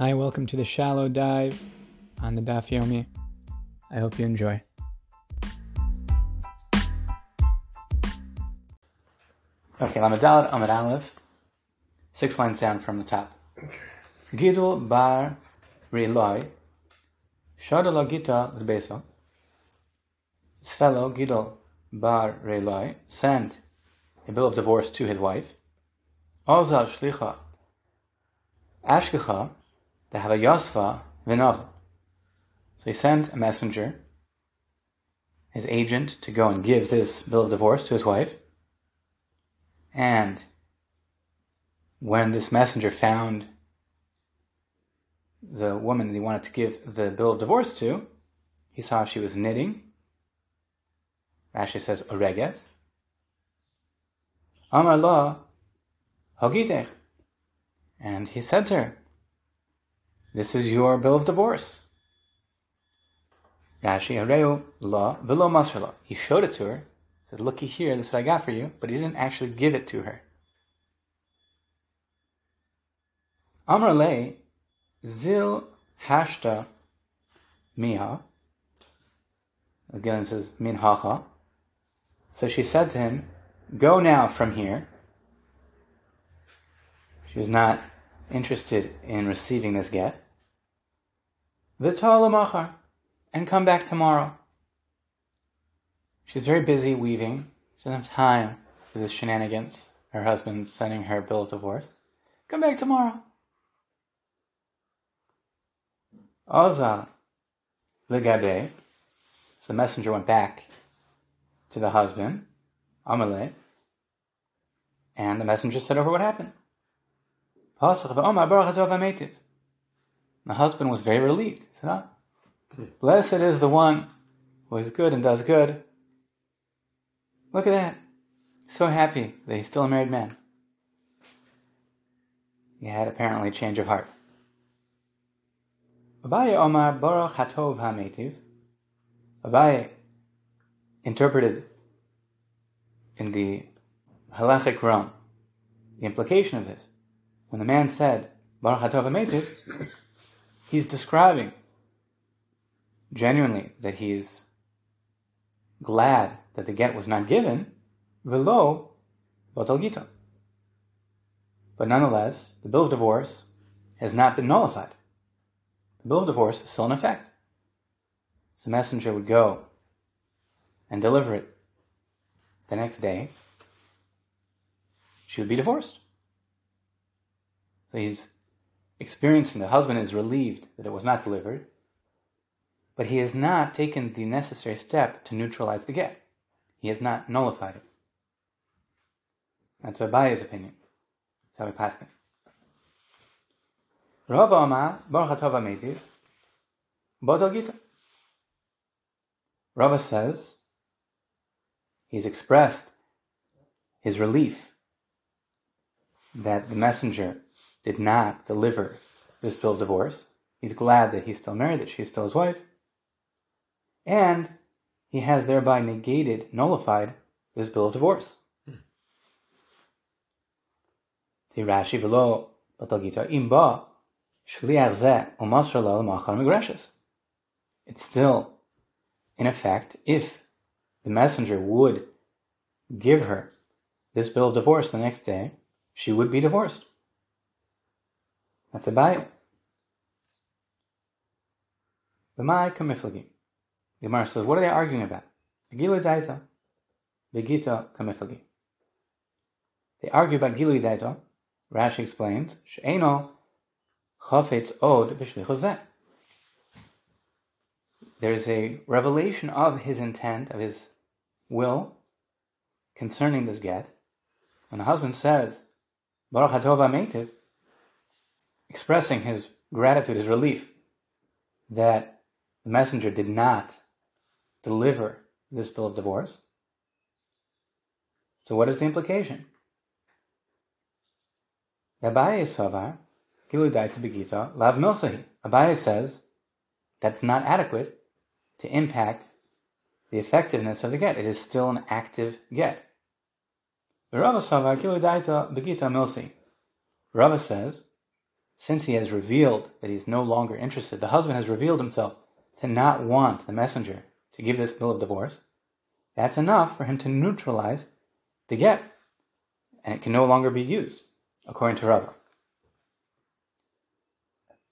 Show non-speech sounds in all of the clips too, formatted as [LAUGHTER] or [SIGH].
Hi, welcome to the shallow dive on the Daf Yomi. I hope you enjoy. Okay, Lamadalad Amad Aleph, six lines down from the top. Gidul bar Riloi, Shadala Gita Beso. His fellow Gidul bar Reloi sent a bill of divorce to his wife. Ozal Shlicha Ashkecha to have a Yosfa Vinava. So he sent a messenger, his agent, to go and give this bill of divorce to his wife. And when this messenger found the woman that he wanted to give the bill of divorce to, he saw she was knitting. Rashi says, Oreges. Amar la Hogitech. And he said to her, This is your bill of divorce. Rashi Areu la velo masrala. He showed it to her, said, Looky here, this is what I got for you, but he didn't actually give it to her. Amr le zil hashta miha. Again it says min hacha. So she said to him, Go now from here. She was not interested in receiving this get. V'talamachar, and come back tomorrow. She's very busy weaving. She doesn't have time for this shenanigans. Her husband sending her a bill of divorce. Come back tomorrow. Oza legabe. So the messenger went back to the husband, Amalek, and the messenger said over what happened. The husband was very relieved. He said, ah, Blessed is the one who is good and does good. Look at that. So happy that he's still a married man. He had apparently a change of heart. Abaye Omar Baruch Hatov HaMetiv. Abaye interpreted in the halachic realm the implication of this. When the man said, Baruch Hatov HaMetiv, he's describing genuinely that he's glad that the get was not given, batal gita. But nonetheless, the bill of divorce has not been nullified. The bill of divorce is still in effect. So the messenger would go and deliver it the next day. She would be divorced. So he's experiencing the husband is relieved that it was not delivered, but he has not taken the necessary step to neutralize the get. He has not nullified it. That's Abaye's opinion. That's how we pass it. Rava Amar Baruch Hatova Metiv Bodal Gita. Rava says he's expressed his relief that the messenger did not deliver this bill of divorce. He's glad that he's still married, that she's still his wife. And he has thereby negated, nullified this bill of divorce. See Rashi batagita imba. It's still in effect if the messenger would give her this bill of divorce the next day, she would be divorced. That's a Bible. V'mai kamiflagi. The Gemara says, what are they arguing about? Gilu daita, v'gita kamiflagi. They argue about gilu daita. Rashi explains, she'eno chafetz od b'shlichos There's a revelation of his intent, of his will, concerning this get. When the husband says, Baruch meitiv, expressing his gratitude, his relief that the messenger did not deliver this bill of divorce. So, what is the implication? Abaye Savar, Giludai Lav Milsahi. Abaye says that's not adequate to impact the effectiveness of the get. It is still an active get. Rava Milsi. Rava says since he has revealed that he is no longer interested, the husband has revealed himself to not want the messenger to give this bill of divorce, that's enough for him to neutralize the get, and it can no longer be used, according to Rava.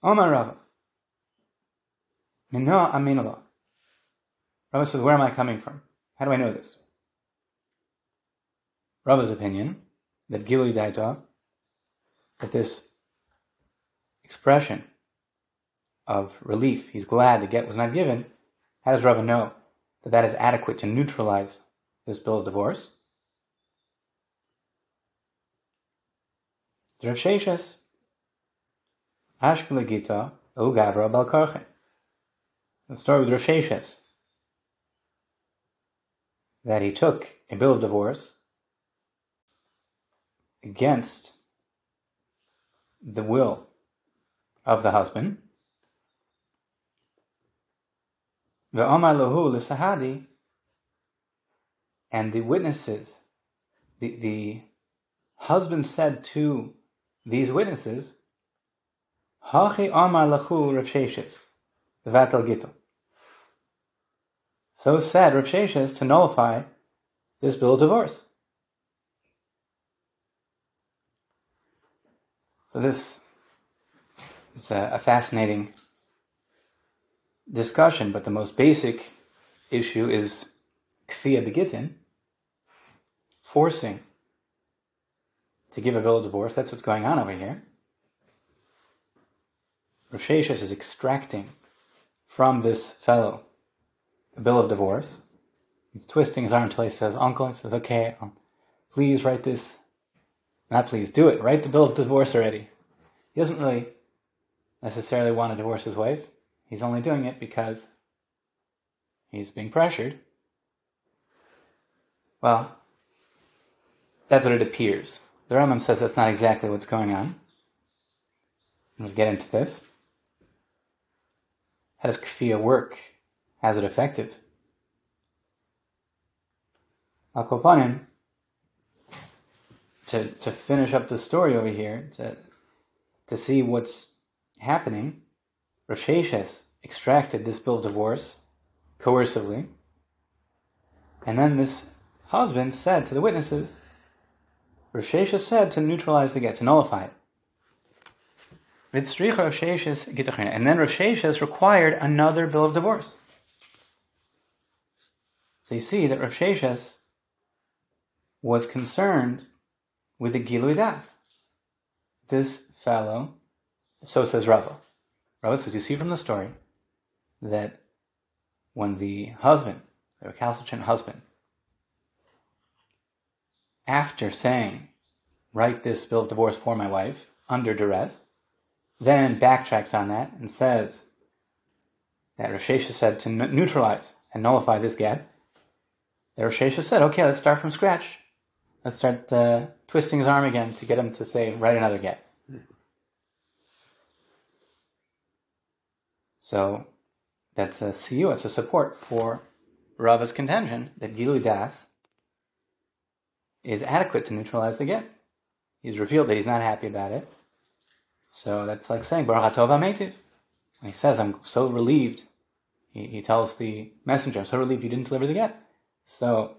Omar Rava. Minna Aminullah. Rava says, Where am I coming from? How do I know this? Rava's opinion that Gilui Daita, that this expression of relief, he's glad the get was not given, how does Rava know that that is adequate to neutralize this bill of divorce? Rav Sheshes, Ashkele Gita, El Gavra Balkarche. Let's start with Rav Sheshes. That he took a bill of divorce against the will of the husband. Ve'amar lahu l'sahadi, and the witnesses, the, the husband said to these witnesses, Hachi amar lachu Rav Sheshes, vatal. So said Rav Sheshes to nullify this bill of divorce. So this is a, a fascinating discussion, but the most basic issue is kfiyah begitin, forcing to give a bill of divorce. That's what's going on over here. Rav is extracting from this fellow a bill of divorce. He's twisting his arm until he says, Uncle, he says, okay, please write this. Not please, do it. Write the bill of divorce already. He doesn't really necessarily want to divorce his wife. He's only doing it because he's being pressured. Well, that's what it appears. The Rambam says that's not exactly what's going on. We'll get into this. How does kfiyah work? How is it effective? Al to, to finish up the story over here, to, to see what's happening, Rav Sheshes extracted this bill of divorce coercively, and then this husband said to the witnesses, Rav Sheshes said to neutralize the get, to nullify it. And then Rav Sheshes required another bill of divorce. So you see that Rav Sheshes was concerned with the Gilui Das. This fellow, so says Rava. Rava says, you see from the story that when the husband, the recalcitrant husband, after saying, write this bill of divorce for my wife under duress, then backtracks on that and says that Rav Sheshes said to neutralize and nullify this get, the Rosh said, okay, let's start from scratch. Let's start uh, twisting his arm again to get him to say, write another get. So that's a CU, it's a support for Rava's contention that Gilui Das is adequate to neutralize the get. He's revealed that he's not happy about it. So that's like saying, Baruch Hatov When he says, I'm so relieved, he, he tells the messenger, I'm so relieved you didn't deliver the get. So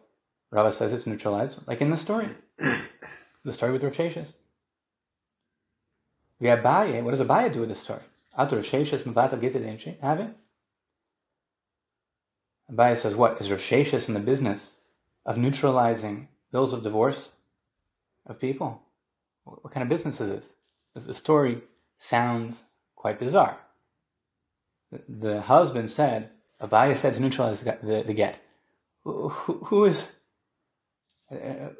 Rava says it's neutralized, like in the story, the story with Rav. We have Abaye. What does Abaye do with this story? After Rav Sheshes Mavata Gita didn't have it? Abaye says, what? Is Rav Sheshes in the business of neutralizing bills of divorce of people? What kind of business is this? The story sounds quite bizarre. The, husband said, Abaye said to neutralize the, the, get who, who is uh,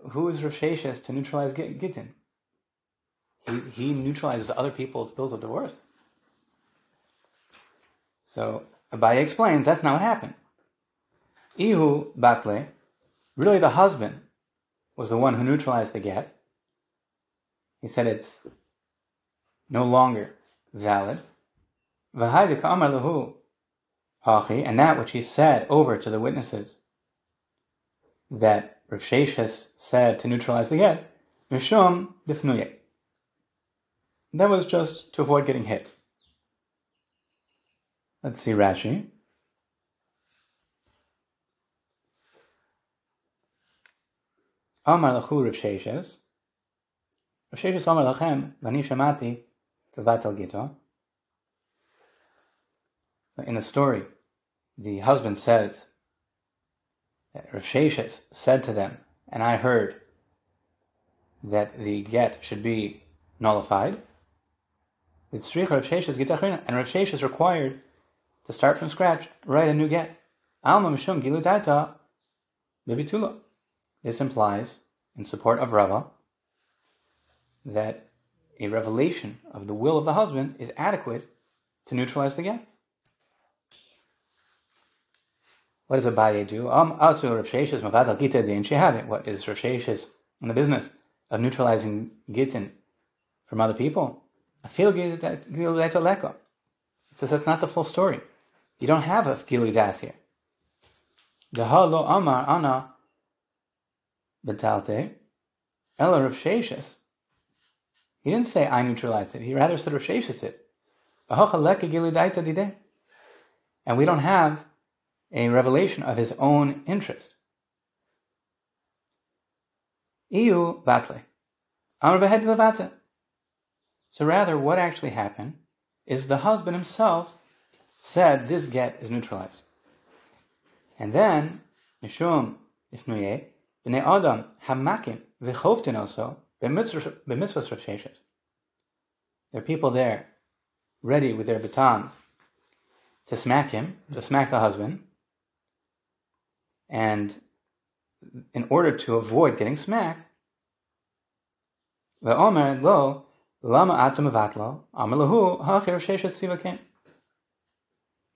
who is Rav to neutralize Gittin? He, he neutralizes other people's bills of divorce. So Abaye explains that's not what happened. Ihu Batle, really the husband, was the one who neutralized the get. He said it's no longer valid. And that which he said over to the witnesses that Rav said to neutralize the get, Mishum Difnuye. That was just to avoid getting hit. Let's see Rashi. Amar lechu Rav Sheshes. Rav Sheshes Amar lachem, vani shamati tevatel gito. In the story, the husband says, Rav Sheshes said to them, and I heard that the get should be nullified. It's Rav Sheshes and Rav Sheshes required to start from scratch, write a new get. Alma mishum gilu daita bibitula. This implies, in support of Rava, that a revelation of the will of the husband is adequate to neutralize the get. What does Abaye do? Um, Atu Rav Mavadal Gita Din Shehave. What is Rav in the business of neutralizing Gittin from other people? I feel Giluleta He says that's not the full story. You don't have a Giludas here. The Halo Amar Ana Betalte Ella Rav Sheshes. He didn't say I neutralized it. He rather said Rav Sheshes it. And we don't have a revelation of his own interest. Iu vatle. Amar behed. So rather, what actually happened is the husband himself said this get is neutralized. And then, Mishum Ifnuye, B'nei Adam Hamakim V'chovtin also B'mitzvahs Rav There are people there, ready with their batons, to smack him, to smack the husband, and in order to avoid getting smacked, Ve'omer lo lama atum avatlo amalahu ha'chir sheshes sivakim.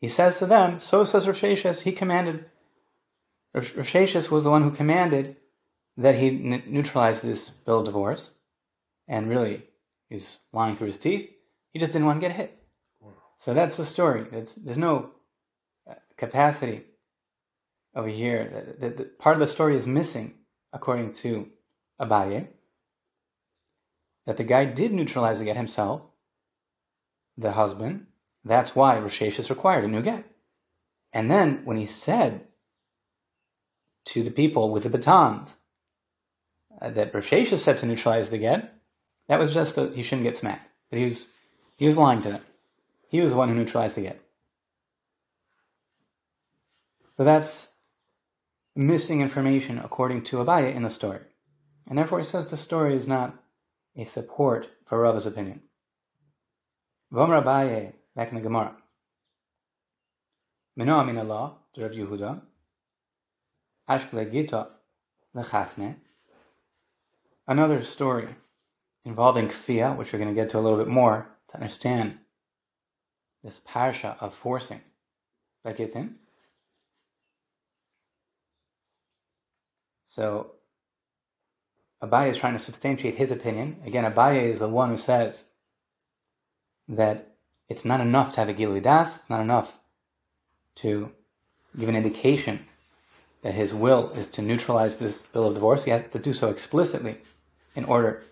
He says to them, so says Rav he commanded, Rav was the one who commanded that he neutralize this bill of divorce, and really, he's lying through his teeth. He just didn't want to get hit. So that's the story. It's, there's no uh, capacity over here. The, the, the, part of the story is missing, according to Abaye, that the guy did neutralize the get himself, the husband. That's why Risheshis required a new get. And then when he said to the people with the batons uh, that Risheshis said to neutralize the get, that was just that he shouldn't get smacked. But he was he was lying to them. He was the one who neutralized the get. But that's missing information according to Abaye in the story. And therefore he says the story is not a support for Rava's opinion. Vomra Abaye, back in the Gemara. Mino Amin Allah, Rav Yehuda, Ashkele Gita, Lechasne. Another story involving Kfia, which we're going to get to a little bit more to understand this parsha of forcing Begitin. So Abaye is trying to substantiate his opinion. Again, Abaye is the one who says that it's not enough to have a Gilui Das, it's not enough to give an indication that his will is to neutralize this bill of divorce. He has to do so explicitly in order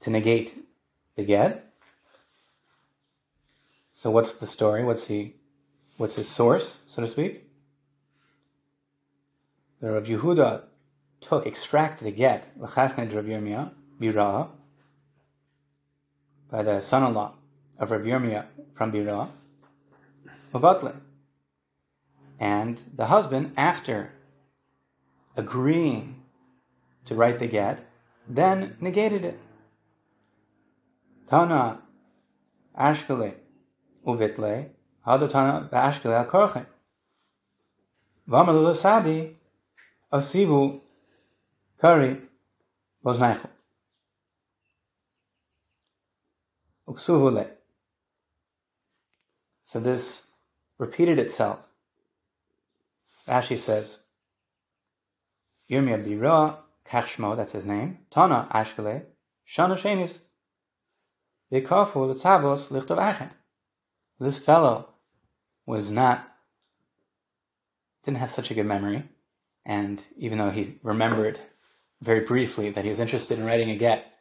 to negate the get. So what's the story? What's he what's his source, so to speak? The Rav Yehuda took, extracted a get, L'chasned Rav Yirmiyah, Birah, by the son-in-law of Rav Yirmiyah from Birah, Uvatle. And the husband, after agreeing to write the get, then negated it. Tana Ashkele Uvitle, Hadotana Ashkele Al Korche. Vamalu Sadi Asivu Kari Boznaichel. Uksuvule. So this repeated itself. Rashi says, Yirmiyah Bira, Kachshmo, that's his name, Tana Ashkele, Shana Shenis, Yekafu Litzavos Lichtov Achen. This fellow was not, didn't have such a good memory, and even though he remembered very briefly that he was interested in writing a get.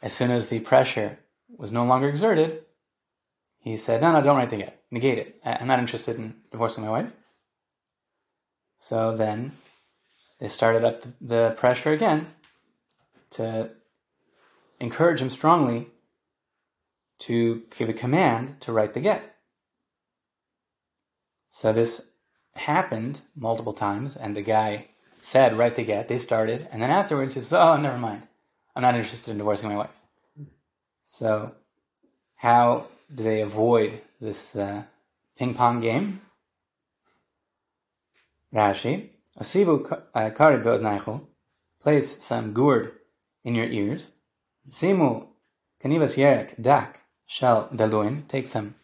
As soon as the pressure was no longer exerted, he said, No, no, don't write the get. Negate it. I'm not interested in divorcing my wife. So then they started up the pressure again to encourage him strongly to give a command to write the get. So this happened multiple times, and the guy said, write the get. They started, and then afterwards he says, oh, never mind. I'm not interested in divorcing my wife. So, how they avoid this uh, ping pong game? Rashi, Asivu karid be'odnaichu, place some gourd in your ears. Simu kanivas yerek dak shel daluin, take some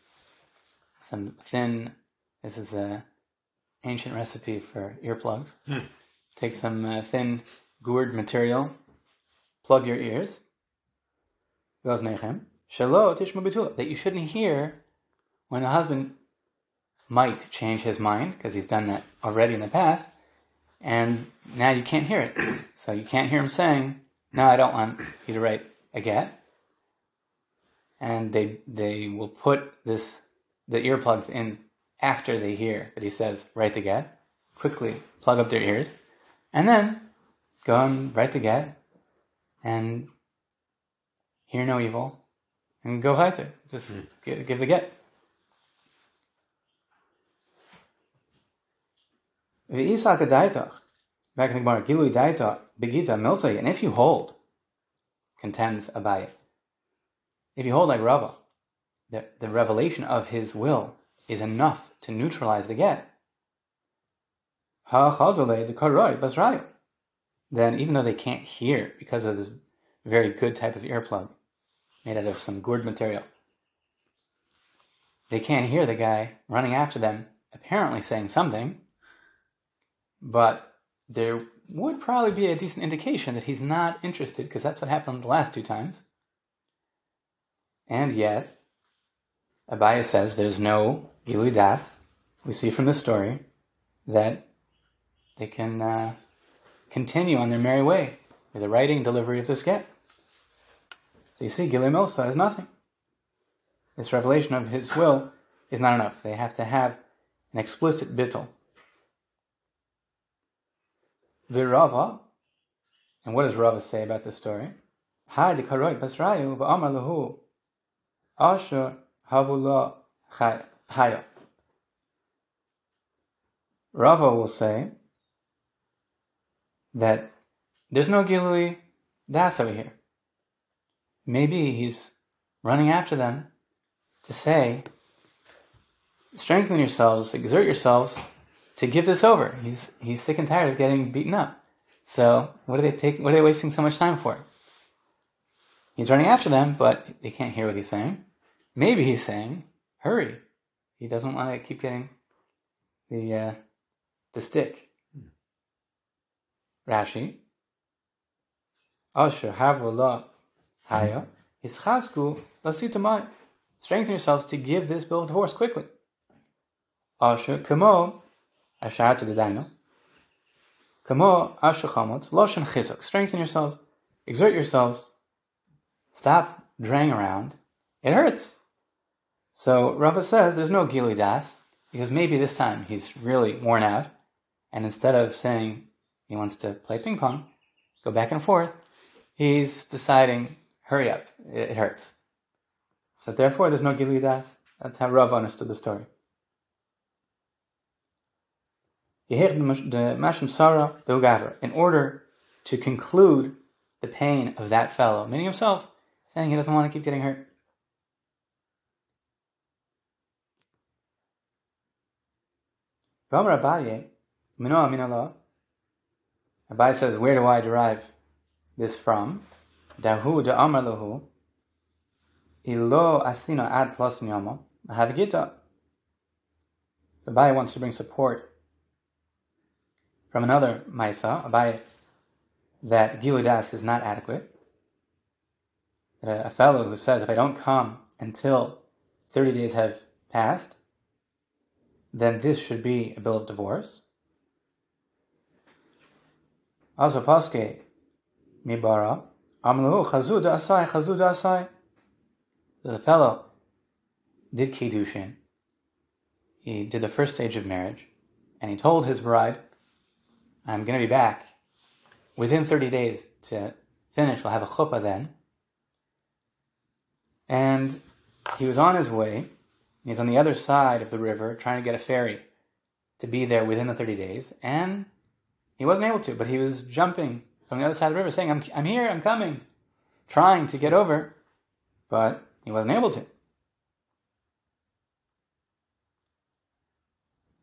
some thin, this is a ancient recipe for earplugs. Hmm. Take some uh, thin gourd material, plug your ears. That you shouldn't hear when a husband might change his mind, because he's done that already in the past, and now you can't hear it. [CLEARS THROAT] So you can't hear him saying, No, I don't want you to write a get. And they they will put this the earplugs in after they hear that he says, write the get, quickly plug up their ears, and then go and write the get and hear no evil and go weiter. Just mm. give, give the get. And if you hold, contends Abaye, if you hold like Rava, the, the revelation of his will is enough to neutralize the get. Ha Chazale de Karoi Basrayo. Then, even though they can't hear because of this very good type of earplug made out of some gourd material, they can't hear the guy running after them, apparently saying something, but there would probably be a decent indication that he's not interested because that's what happened the last two times. And yet, Abaye says there's no Gilui Das, we see from the story that they can uh, continue on their merry way with the writing delivery of this get. So you see, Milsa is nothing. This revelation of his will is not enough. They have to have an explicit bittul. Virava, and what does Rava say about this story? Hai de karoi basrayu va'amar lahu asher havula chaya. Rava will say that there's no Gilui Das over here. Maybe he's running after them to say, strengthen yourselves, exert yourselves to give this over. He's he's sick and tired of getting beaten up. So what are they taking, what are they wasting so much time for? He's running after them, but they can't hear what he's saying. Maybe he's saying, hurry. He doesn't want to keep getting the uh, the stick. Rashi. Asher havula haya ischasku lasitamai. Strengthen yourselves to give this bill of divorce quickly. Asher kamo ashar to the dino. Kamo asher chamot loshen chizuk. Strengthen yourselves. Exert yourselves. Stop draying around. It hurts. So Rava says there's no gili das because maybe this time he's really worn out and instead of saying he wants to play ping pong, go back and forth, he's deciding, hurry up, it, hurts. So therefore, there's no Gili Das. That's how Rav understood the story. In order to conclude the pain of that fellow, meaning himself, saying he doesn't want to keep getting hurt. Abai says, where do I derive this from? Dahu da amalahu. Ilo asina ad plus nyama. Havigita. Abai wants to bring support from another Maisa, Abai, that Giludas is not adequate. That a fellow who says, if I don't come until 30 days have passed, then this should be a bill of divorce. Also paske mibara amlu chazu asai chazu asai. The fellow did Kiddushin. He did the first stage of marriage, and he told his bride, I'm going to be back within 30 days to finish. We'll have a chuppah then. And he was on his way. He's on the other side of the river trying to get a ferry to be there within the 30 days. And he wasn't able to, but he was jumping from the other side of the river saying, I'm, I'm here, I'm coming, trying to get over, but he wasn't able to.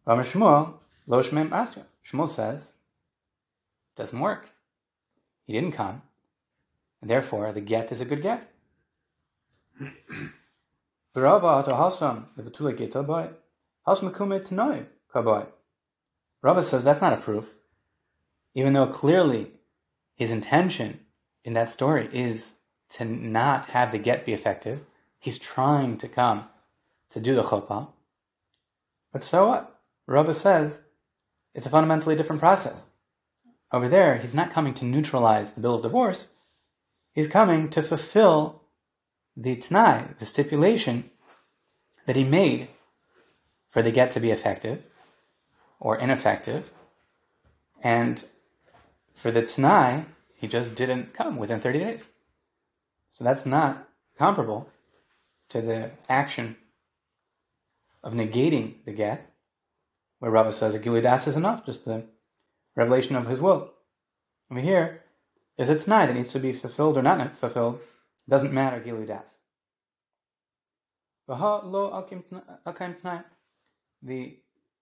Rabbi Shmuel, Lo Shmem Astra. Shmuel says, doesn't work. He didn't come, and therefore the get is a good get. [CLEARS THROAT] Tanoi oh Kaboy. Oh Rava says that's not a proof, even though clearly his intention in that story is to not have the get be effective. He's trying to come to do the chuppah. But so what? Rava says it's a fundamentally different process. Over there, he's not coming to neutralize the bill of divorce. He's coming to fulfill the t'nai, the stipulation that he made for the get to be effective or ineffective. And for the t'nai, he just didn't come within 30 days. So that's not comparable to the action of negating the get, where Rava says a Giludas is enough, just the revelation of his will. Over here, is a t'nai that needs to be fulfilled or not fulfilled. It doesn't matter, Giludas. The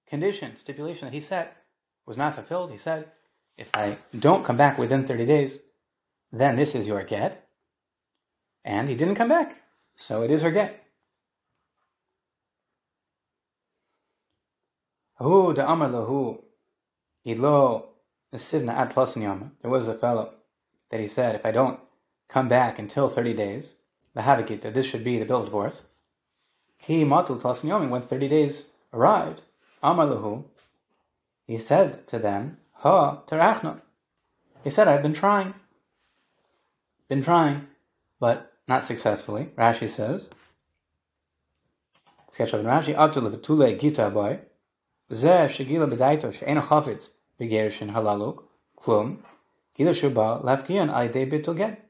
condition, stipulation that he set was not fulfilled. He said, if I don't come back within 30 days, then this is your get. And he didn't come back. So it is her get. Hu amar lahu ilo sivna ad There was a fellow that he said, if I don't come back until 30 days, the havakita, this should be the bill of divorce. Ki matul tlasin when 30 days arrived, amar he said to them, Ha terachna. He said, I've been trying. Been trying, but not successfully. Rashi says, sketch of Rashi, gita boy, halaluk, klum, gila shuba get.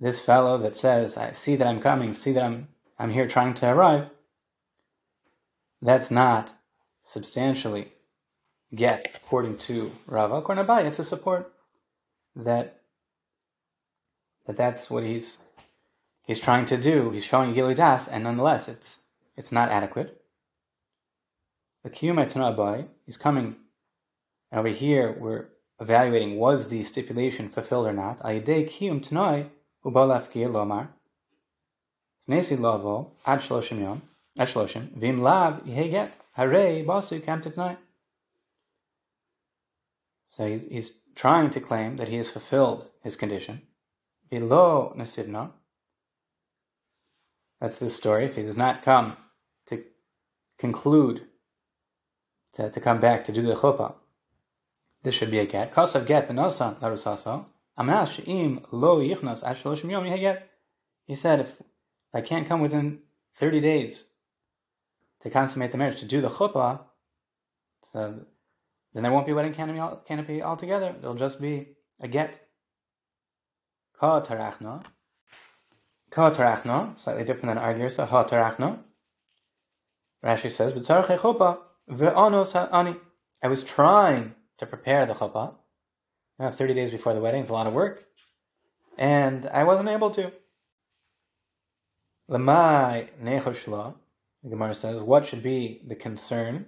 This fellow that says, I see that I'm coming, see that I'm, I'm here trying to arrive, that's not substantially get, according to Rava. Kornabai, it's a support that that that's what he's he's trying to do. He's showing Gilu Das, and nonetheless, it's it's not adequate. The Kiyumet Tanabai, is coming, and over here we're evaluating was the stipulation fulfilled or not. Ayidei Kiyum Tanai Ubalafkir Lomar. Nesi Lavo Ad Shloshim Yom Ad Shloshim Vim Lav Yehet Hare Basu Kam Tonight. So he's, he's trying to claim that he has fulfilled his condition. Below Nasibna. That's the story. If he does not come to conclude, to, to come back to do the chuppah, this should be a get. Kosav get the nosan larusaso. She'im lo yichnos ashaloshim yom. He said, if I can't come within 30 days to consummate the marriage, to do the chuppah, so then there won't be wedding canopy, canopy altogether. It'll just be a get. Ka tarachna. Ka tarachna, slightly different than our girsa, ha tarachna. Rashi says, B'tzarech chuppah ve'anos ani. I was trying to prepare the chuppah. 30 days before the wedding, it's a lot of work. And I wasn't able to. Lamai nechoshla, the Gemara says, what should be the concern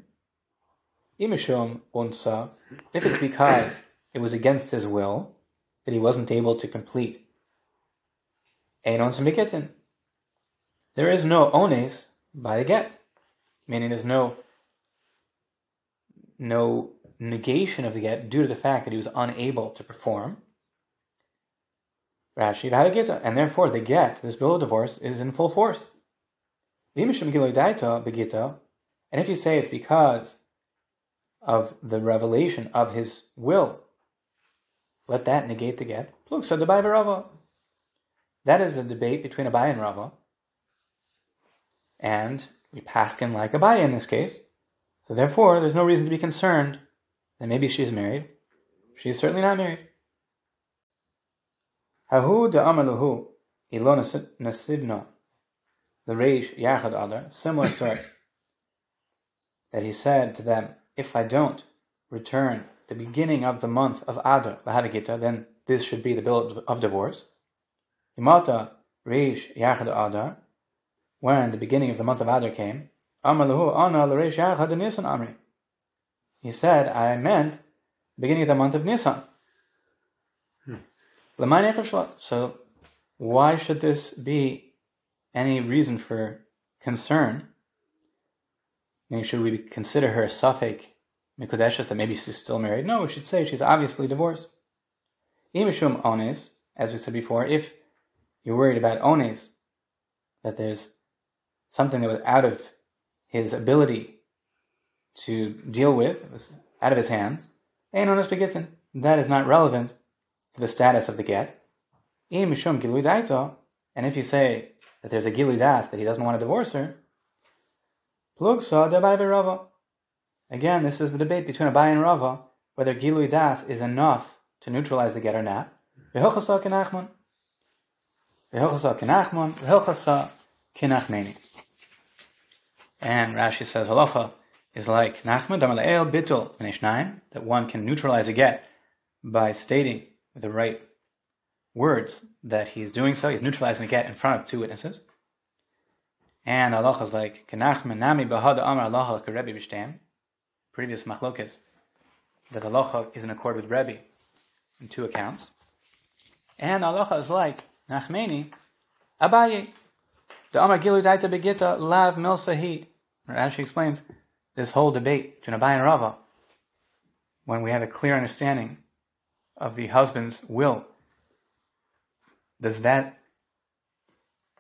Imishum unsa, if it's because it was against his will that he wasn't able to complete. Einon There is no ones by the get, meaning there's no no negation of the get due to the fact that he was unable to perform. Rashi and therefore the get, this bill of divorce, is in full force. And if you say it's because of the revelation of his will. Let that negate the get. Look, so the Bible That is a debate between Abai and Rava. And we paskin like Abai in this case. So therefore, there's no reason to be concerned that maybe she's married. She is certainly not married. Hahu de amaluhu ilo nasibno the reish yachad adar, similar sort, [COUGHS] that he said to them, if I don't return the beginning of the month of Adar, Bahadagita, then this should be the bill of divorce. Imata reish yachad adar, when the beginning of the month of Adar came, amaluhu ana l'reish yachad nisan amri. He said, I meant the beginning of the month of Nisan. Hmm. So why should this be any reason for concern? Meaning, should we consider her a suffix mikudeshes that maybe she's still married? No, we should say she's obviously divorced. Imishum ones, as we said before, if you're worried about ones, that there's something that was out of his ability to deal with, it was out of his hands, that is not relevant to the status of the get. And if you say that there's a Gilui Das that he doesn't want to divorce her, Again, this is the debate between Abai and Rava whether Gilui Das is enough to neutralize the get or not. And Rashi says halacha is like Nachman Damaleel Bitul Nishnaim, that one can neutralize a get by stating with the right words that he's doing so. He's neutralizing the get in front of two witnesses. And Allah is like Kenachman Nami Bahada Amar Allah Rebbe Bishtam. Previous machlokas that Allah is in accord with Rebbe in two accounts. And Allah is like Nachmeni Abaye. The Amar Gilu Daita Begita Lav Milsahi. As she explains this whole debate between Abai and Rava, when we have a clear understanding of the husband's will does that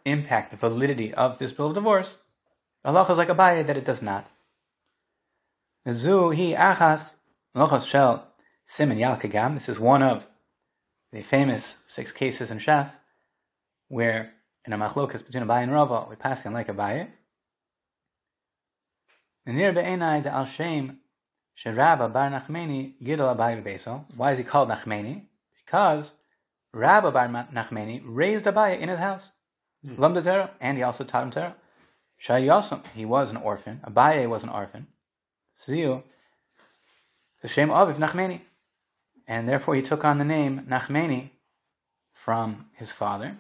impact the validity of this bill of divorce? Allah is like a Abaye that it does not. Zu hi achas lochos shel simin yal. This is one of the famous six cases in Shas where in a machlokas between a Abaye and Rava we pass him like gidol Abaye. Why is he called Nachmeni? Because Rabbah Bar Nachmeni raised Abaye in his house. Mm. Lamda and he also taught him Torah. He was an orphan. Abaye was an orphan. Ziu, the Shem Aviv Nachmeni. And therefore he took on the name Nachmeni from his father,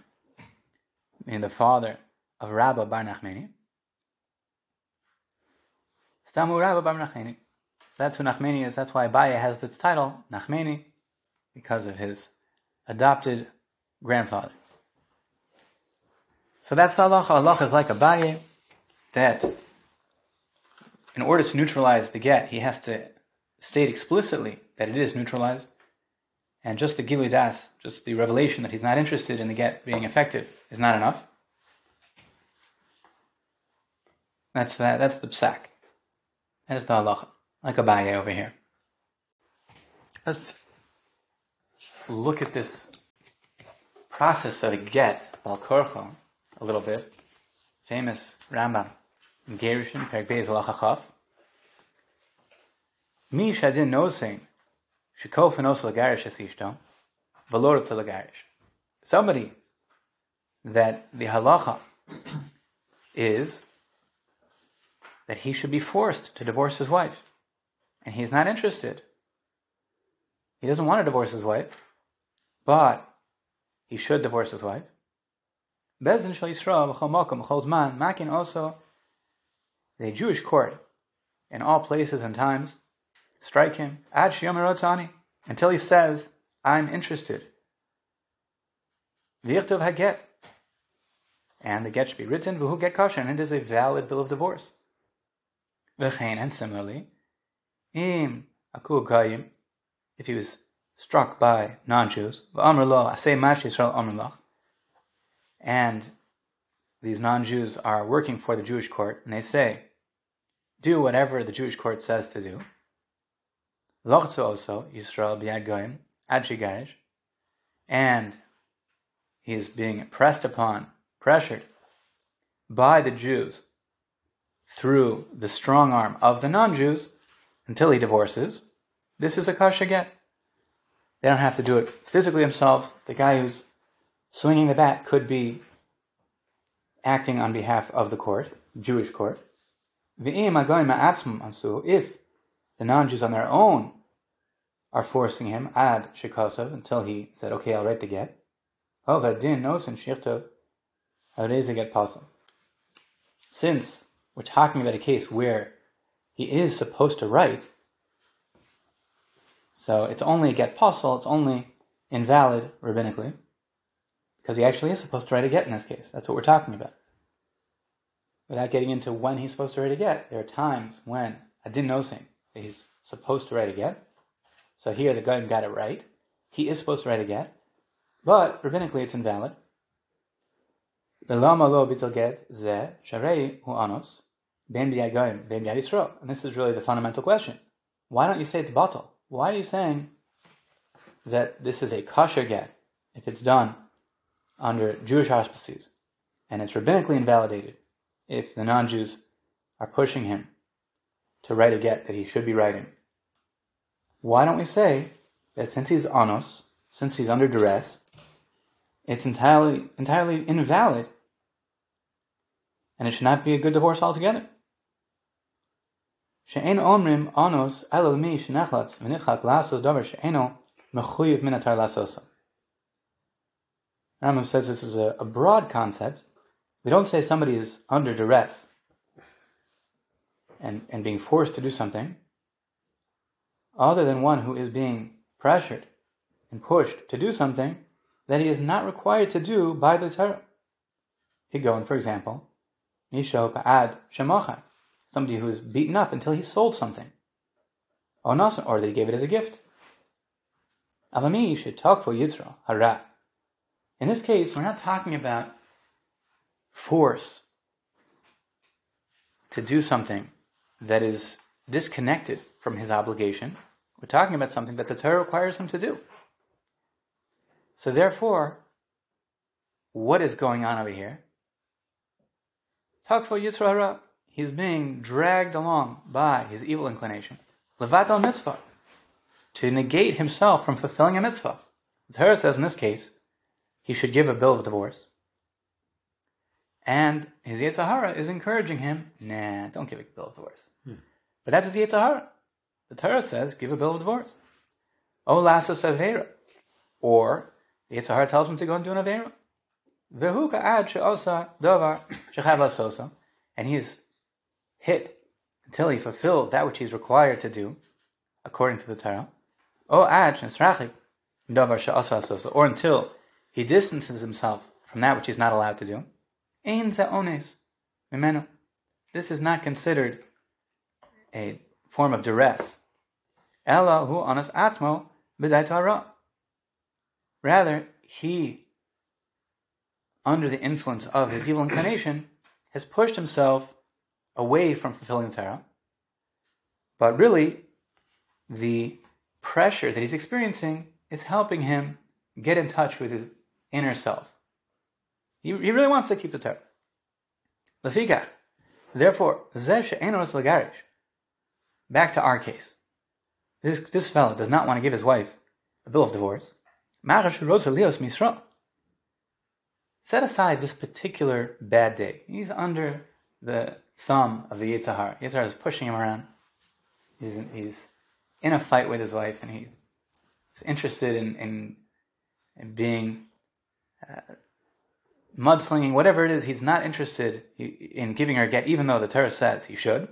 meaning the father of Rabbah Bar Nachmeni. Stamu Bar Nachmeni. So that's who Nachmeni is. That's why Abaye has this title, Nachmeni, because of his adopted grandfather. So that's the halacha. Allah is like Abaye, that in order to neutralize the get, he has to state explicitly that it is neutralized. And just the Gilui Das, just the revelation that he's not interested in the get being effective, is not enough. That's that. That's the psak. That is the halacha, like Abaye over here. Let's look at this process of a get, Balkorcho, a little bit. Famous Rambam, Gerushin, Perk Beis Lachachaf. Mi shadin nosing, shikof nos lagarish asishto, valorot lagarish. Somebody that the halacha is that he should be forced to divorce his wife. And he's not interested. He doesn't want to divorce his wife but he should divorce his wife. Bezin shal Yisrael b'chol makom b'chol zman makin also the Jewish court in all places and times strike him ad shiyom until he says I'm interested. V'yichtov haget and the get should be written v'hu get kosher and it is a valid bill of divorce. V'chein and similarly im akul gayim if he was struck by non-Jews. And these non-Jews are working for the Jewish court, and they say, do whatever the Jewish court says to do. Lochzu also Yisrael b'yad goyim ad And he's being pressed upon, pressured by the Jews through the strong arm of the non Jews until he divorces, this is a kasha get. They don't have to do it physically themselves. The guy who's swinging the bat could be acting on behalf of the court, Jewish court. If the non-Jews on their own are forcing him ad shikosov until he said, "Okay, I'll write the get." Since we're talking about a case where he is supposed to write, so it's only a get possible. It's only invalid rabbinically because he actually is supposed to write a get in this case. That's what we're talking about. Without getting into when he's supposed to write a get, there are times when I didn't know that he's supposed to write a get. So here the guy got it right. He is supposed to write a get, but rabbinically it's invalid. And this is really the fundamental question. Why don't you say it's batal? Why are you saying that this is a kosher get if it's done under Jewish auspices, and it's rabbinically invalidated if the non Jews are pushing him to write a get that he should be writing. Why don't we say that since he's onos, since he's under duress, it's entirely entirely invalid and it should not be a good divorce altogether. She'en omrim onos elel mi shenechlatz lasos davar she'eno mechuyev minatar. Rambam says this is a, a broad concept. We don't say somebody is under duress and, and being forced to do something other than one who is being pressured and pushed to do something that he is not required to do by the Torah. He could go in, for example, Misho Pa'ad Shemochan, somebody who is beaten up until he sold something. Or that he gave it as a gift. Alami should talk for Yitzra, Hara. In this case, we're not talking about force to do something that is disconnected from his obligation. We're talking about something that the Torah requires him to do. So therefore, what is going on over here? Talk for Yitzra He's being dragged along by his evil inclination. Levat al mitzvah. To negate himself from fulfilling a mitzvah. The Torah says in this case, he should give a bill of divorce. And his Yetzer Hara is encouraging him, nah, don't give a bill of divorce. Hmm. But that's his Yetzer Hara. The Torah says, give a bill of divorce. O lasos avera. Or, the Yetzer Hara tells him to go and do an avera. Vehuka ad she'osa davar shechav lasosa. And he is hit until he fulfills that which he is required to do, according to the Torah. O ad she'esrachik davar she'osa lasosa. Or until he distances himself from that which he is not allowed to do. Ein ze'ones mimenu. This is not considered a form of duress. Ella hu anas atzmo b'day Rather, he under the influence of his evil inclination, has pushed himself away from fulfilling the Torah. But really, the pressure that he's experiencing is helping him get in touch with his inner self. He, he really wants to keep the Torah. Lefika. Therefore, back to our case. This, this fellow does not want to give his wife a bill of divorce. Set aside this particular bad day. He's under the thumb of the Yitzhar. Yitzhar is pushing him around. He's in, he's in a fight with his wife, and he's interested in, in, in being uh, mudslinging, whatever it is. He's not interested in giving her a get, even though the Torah says he should.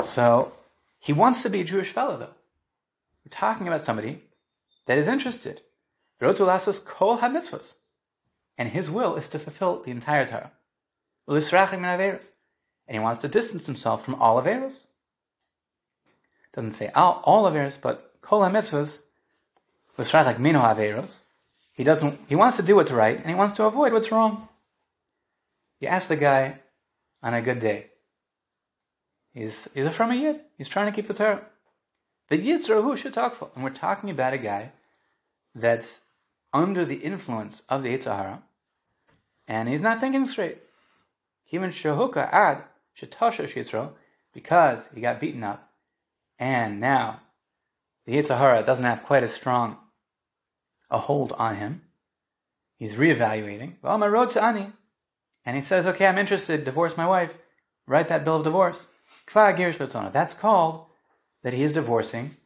So he wants to be a Jewish fellow, though. We're talking about somebody that is interested. kol ha-mitzvahs and his will is to fulfill the entire Torah. And he wants to distance himself from all Averos. Doesn't say all, all Averos, but Kol HaMitzvahs, like Mino Averos. He doesn't, he wants to do what's right, and he wants to avoid what's wrong. You ask the guy on a good day. He's, he's a from a Yid. He's trying to keep the Torah. The Yitzra who should talk for. And we're talking about a guy that's under the influence of the Yetzer Hara, and he's not thinking straight. Even shahuka ad shetasha shitro, because he got beaten up, and now the Yetzer Hara doesn't have quite as strong a hold on him. He's reevaluating. Well, my road to Ani. And he says, okay, I'm interested, divorce my wife, write that bill of divorce. That's called that he is divorcing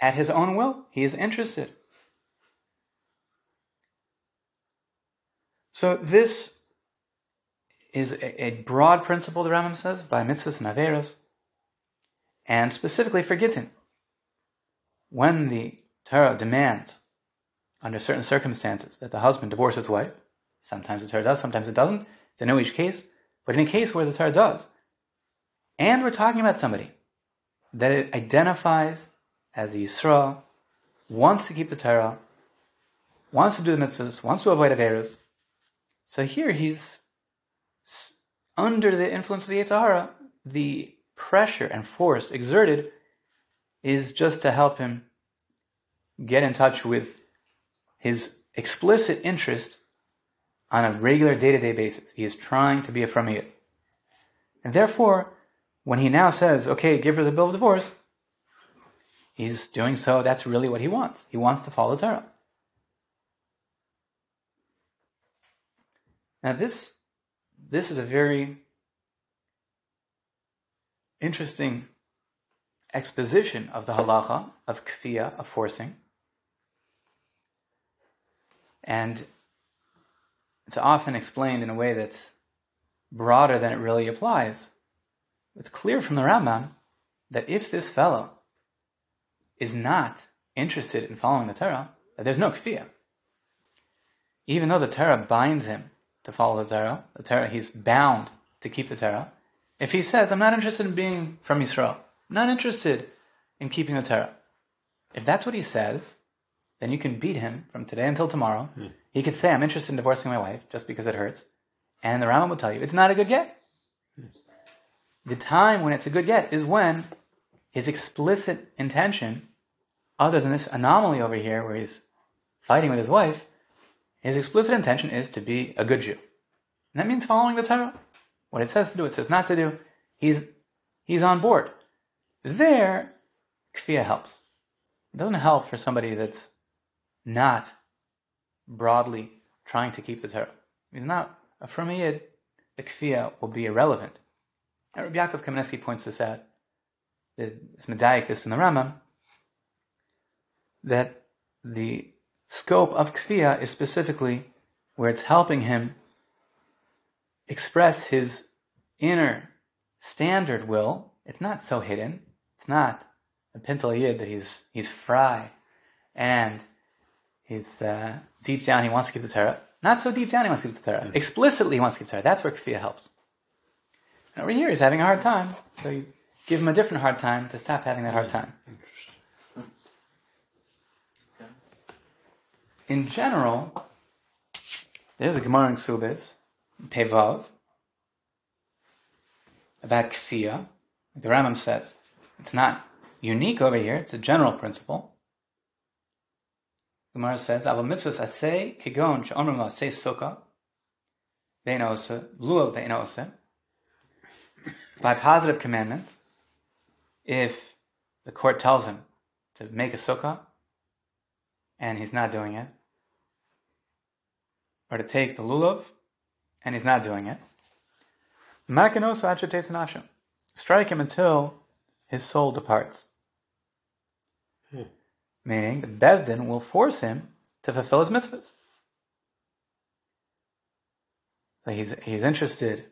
at his own will. He is interested. So this is a, broad principle, the Rambam says, by mitzvahs and averos, and specifically for gittin. When the Torah demands, under certain circumstances, that the husband divorces his wife, sometimes the Torah does, sometimes it doesn't, a no each case, but in a case where the Torah does, and we're talking about somebody that it identifies as a Yisra, wants to keep the Torah, wants to do the mitzvahs, wants to avoid averos, so here he's under the influence of the Yetzer Hara, the pressure and force exerted is just to help him get in touch with his explicit interest on a regular day to day basis. He is trying to be a Framiyat. And therefore, when he now says, okay, give her the bill of divorce, he's doing so, that's really what he wants. He wants to follow Torah. Now this this is a very interesting exposition of the halacha of kfiyah, of forcing. And it's often explained in a way that's broader than it really applies. It's clear from the Rambam that if this fellow is not interested in following the Torah, that there's no kfiyah. Even though the Torah binds him to follow the Torah. The Torah, he's bound to keep the Torah. If he says, I'm not interested in being from Israel, I'm not interested in keeping the Torah, if that's what he says, then you can beat him from today until tomorrow. Hmm. He could say, I'm interested in divorcing my wife just because it hurts. And the Rambam will tell you, it's not a good get. Hmm. The time when it's a good get is when his explicit intention, other than this anomaly over here where he's fighting with his wife, his explicit intention is to be a good Jew. And that means following the Torah. What it says to do, it says not to do. He's, he's on board. There, kfiyah helps. It doesn't help for somebody that's not broadly trying to keep the Torah. He's not a from the kfiyah will be irrelevant. And Rabbi Yaakov Kamenetsky points this out. It's medayik in the Rambam that the scope of kfiyah is specifically where it's helping him express his inner standard will. It's not so hidden. It's not a pintel yid that he's he's fry and he's uh, deep down he wants to keep the Torah. Not so deep down he wants to keep the Torah. Explicitly he wants to keep the Torah. That's where kfiyah helps. And over here he's having a hard time, so you give him a different hard time to stop having that hard time. in general, there's a Gemara in Ksubis, Pevav, about kfiyah. The Rambam says it's not unique over here; it's a general principle. Gemara says, "Aval mitzvahs asay kigon she'omrim la asay sukkah ve'inose luel ve'inose." By positive commandments, if the court tells him to make a sukkah and he's not doing it, or to take the lulav and he's not doing it, strike him until his soul departs. Meaning, the Bezdin will force him to fulfill his mitzvahs. So he's, he's interested.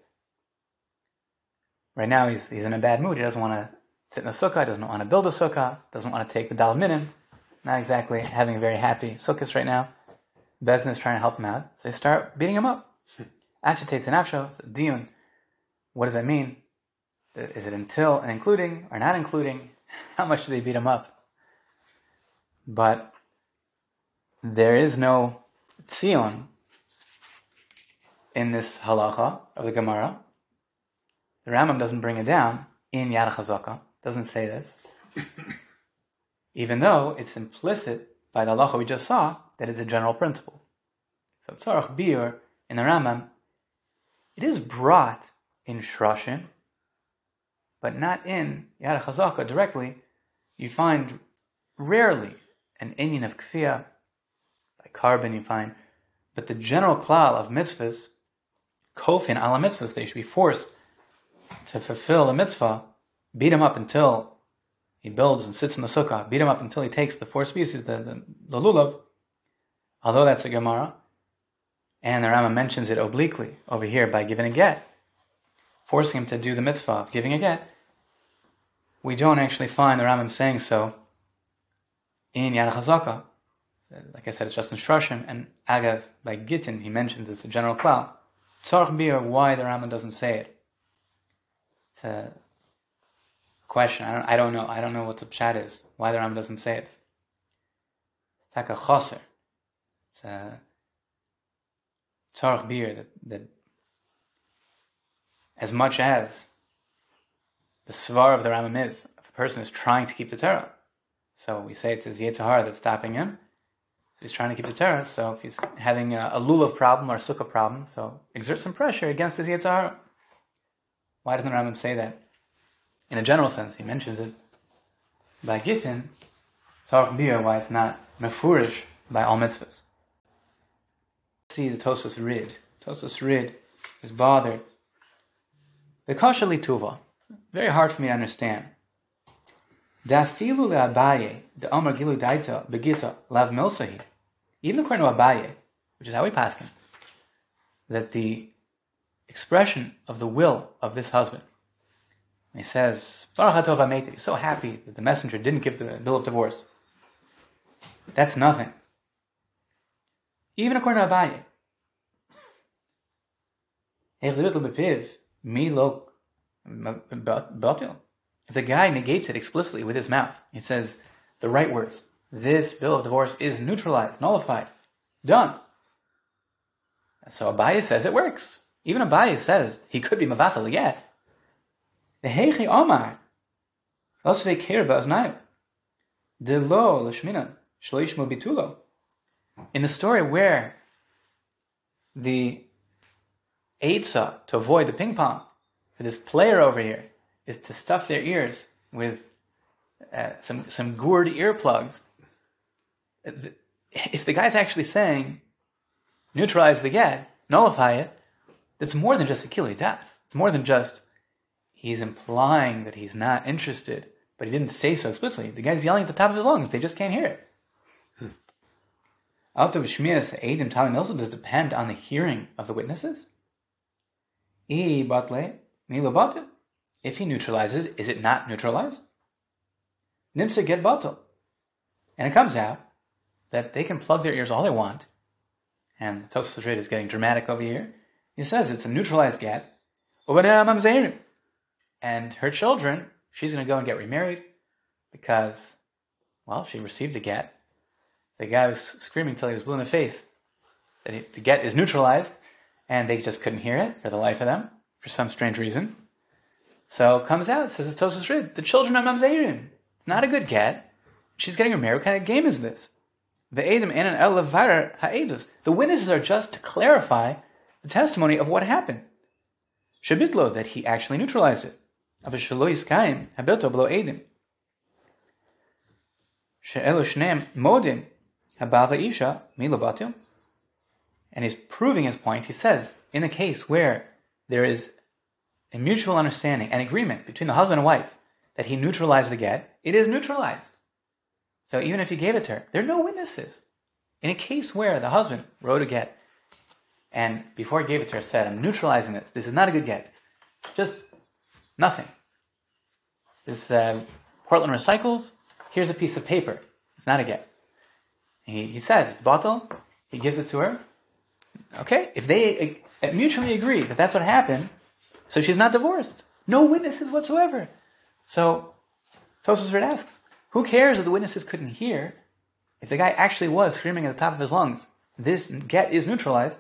Right now, he's, he's in a bad mood. He doesn't want to sit in a sukkah, doesn't want to build a sukkah, doesn't want to take the dal minim, not exactly having a very happy sukkahs right now. Bezdin is trying to help him out, so they start beating him up. [LAUGHS] Agitates an afsho, so diun. What does that mean? Is it until and including or not including? [LAUGHS] How much do they beat him up? But there is no tzion in this halacha of the Gemara. The Rambam doesn't bring it down in Yad Chazaka. Doesn't say this even though it's implicit by the halacha we just saw that it's a general principle. So tzarach bir in the Rambam, it is brought in shrashim, but not in yad chazaka directly. You find rarely an inyan of kfiyah, by korban you find, but the general klal of mitzvahs, kofin ala mitzvahs, they should be forced to fulfill the mitzvah, beat him up until he builds and sits in the sukkah, beat him up until he takes the four species, the, the, the lulav, although that's a Gemara, and the Rama mentions it obliquely over here by giving a get, forcing him to do the mitzvah of giving a get, we don't actually find the Rambam saying so in Yad Chazaka. Like I said, it's just in Shroshim, and Agav, by Gittin, he mentions it's a general klal. Tzarch bir, why the Rambam doesn't say it. It's a question. I don't, I don't know. I don't know what the pshat is. Why the Rambam doesn't say it. It's like a choser. It's a tzarch bir that, that as much as the svar of the Rambam is, if a person is trying to keep the Torah, so we say it's his Yetzirah that's stopping him. So he's trying to keep the Torah. So if he's having a, a lulav problem or a sukkah problem, so exert some pressure against his Yetzirah. Why doesn't Rambam say that? In a general sense, he mentions it by Gittin, Sarach Bia, why it's not mefurish by all mitzvahs. See the Tosos Rid. Tosos Rid is bothered. The Kasha Lituva, very hard for me to understand. Dafilu le'abaye, the Amar Gilu Daita, Begita, Lav Milsahi. Even according to Abaye, which is how we pass him, that the expression of the will of this husband, he says, Baruch HaTov so happy that the messenger didn't give the bill of divorce. That's nothing. Even according to Abaye. If the guy negates it explicitly with his mouth, he says the right words. This bill of divorce is neutralized, nullified, done. So Abaye says it works. Even Abaye says he could be mavatal yet. The heichi omar, lasve kir baznayu, de lo lashminan shloishmo bitulo. In the story where the Eitzah to avoid the ping pong for this player over here is to stuff their ears with uh, some some gourd earplugs. If the guy's actually saying neutralize the get, nullify it, it's more than just a killing death. It's more than just he's implying that he's not interested, but he didn't say so explicitly. The guy's yelling at the top of his lungs; they just can't hear it. Out of Shmias, Talim also does depend on the hearing of the witnesses. E batle milobatu. If he neutralizes, is it not neutralized? Nimsa get batal. And it comes out that they can plug their ears all they want, and Tosas is getting dramatic over here. He says it's a neutralized get, and her children, she's going to go and get remarried because, well, she received a get. The guy was screaming till he was blue in the face that the get is neutralized, and they just couldn't hear it for the life of them for some strange reason. So comes out, says it's Tosas Rid. The children are Mamzeirim. It's not a good get. She's getting married. What kind of game is this? The Adam and an El Ha'edus. The witnesses are just to clarify the testimony of what happened. Shabitlo, that he actually neutralized it. Of a Shalois Kaim, Habilto below Adam. She'elu Shneim Modim, Habava Isha, Milobatil. And he's proving his point. He says, in a case where there is a mutual understanding, an agreement between the husband and wife that he neutralized the get, it is neutralized. So even if he gave it to her, there are no witnesses. In a case where the husband wrote a get and before he gave it to her said, I'm neutralizing this, this is not a good get, it's just nothing. This uh, Portland Recycles, here's a piece of paper, it's not a get. He, he says, it's bottle, he gives it to her. Okay, if they uh, mutually agree that that's what happened, so she's not divorced. No witnesses whatsoever. So Tosfos asks, who cares if the witnesses couldn't hear? If the guy actually was screaming at the top of his lungs, this get is neutralized.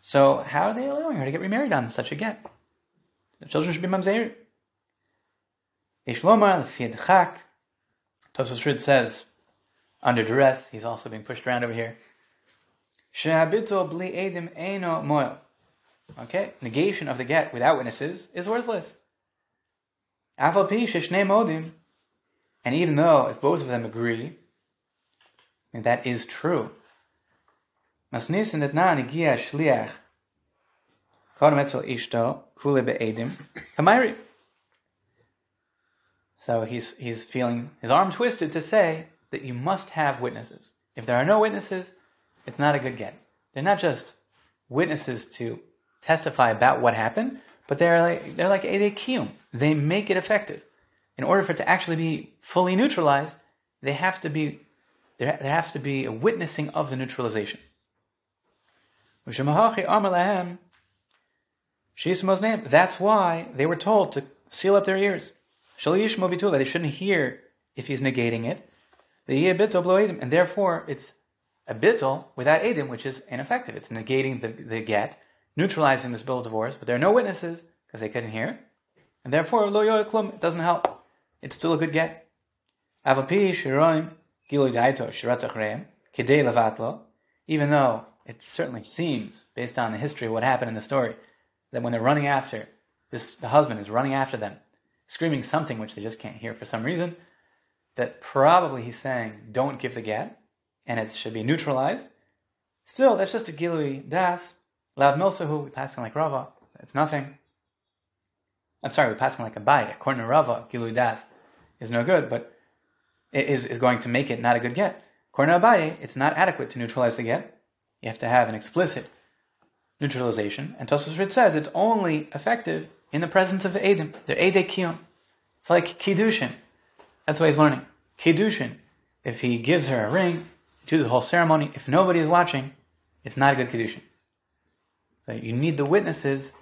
So how are they allowing her to get remarried on such a get? The children should be mamzeir. Ishlomar l'fiyadchak. Tosfos says, under duress. He's also being pushed around over here. Shehabito bli edim eno moil. Okay, negation of the get without witnesses is worthless. Sheshne modim. And even though, if both of them agree, and that is true, negia shliach ishto kule be'edim hamayri. So he's, he's feeling his arm twisted to say that you must have witnesses. If there are no witnesses, it's not a good get. They're not just witnesses to testify about what happened, but they're like they're like a. They make it effective. In order for it to actually be fully neutralized, they have to be there, there has to be a witnessing of the neutralization. That's why they were told to seal up their ears. They shouldn't hear if he's negating it. And therefore, it's a bittul without edim, which is ineffective. It's negating the, the get, neutralizing this bill of divorce, but there are no witnesses because they couldn't hear, and therefore lo klum. It doesn't help. It's still a good get. Even though it certainly seems, based on the history of what happened in the story, that when they're running after this, the husband is running after them, screaming something which they just can't hear for some reason. That probably he's saying, "Don't give the get." and it should be neutralized. Still, that's just a gilui das. Lav milsahu, we pass on like Rava. It's nothing. I'm sorry, we pass on like Abaye. According to Rava, gilui das is no good, but it is, is going to make it not a good get. According to Abaye, it's not adequate to neutralize the get. You have to have an explicit neutralization. And Tosfos says it's only effective in the presence of the Edim. They're Ede Kiyum. It's like Kiddushin. That's why he's learning. Kiddushin. If he gives her a ring, do the whole ceremony. If nobody is watching, it's not a good Kiddushin. You need the witnesses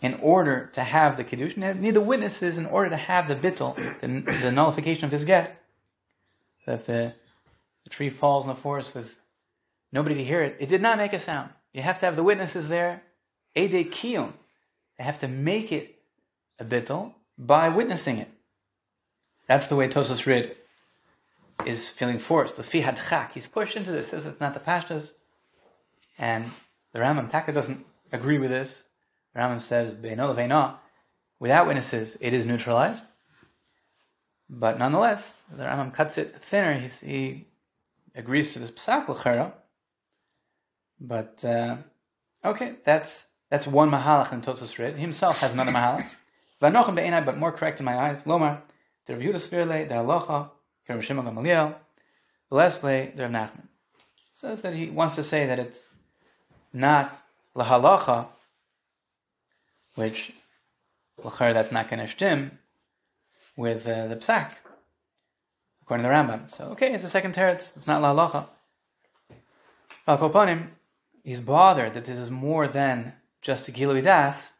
in order to have the Kiddushin. You need the witnesses in order to have the bittul, the, the nullification of this get. So if the, the tree falls in the forest with nobody to hear it, it did not make a sound. You have to have the witnesses there. Ede kiyum. They have to make it a bittul by witnessing it. That's the way Tosas Rid is feeling forced. The fi hadchak, he's pushed into this, says it's not the pashtas. And the Rambam Taka doesn't agree with this. The Rambam says, without witnesses, it is neutralized. But nonetheless, the Rambam cuts it thinner. He, he agrees to this psak l'chera. But, uh, okay, that's that's one mahalach in Tosas Rid. He himself has another mahalach. [LAUGHS] V'anochem be'enai, but more correct in my eyes. Lomar, the Rav Yehuda Svirle, the halacha, Rav Shimon Gamaliel, Leslie, Rav Nachman. Says that he wants to say that it's not lahalacha, which l'char that's not going to with uh, the psak, according to the Rambam. So okay, it's a second teretz. It's not lahalacha. Al kopanim, he's bothered that this is more than just a gilui das.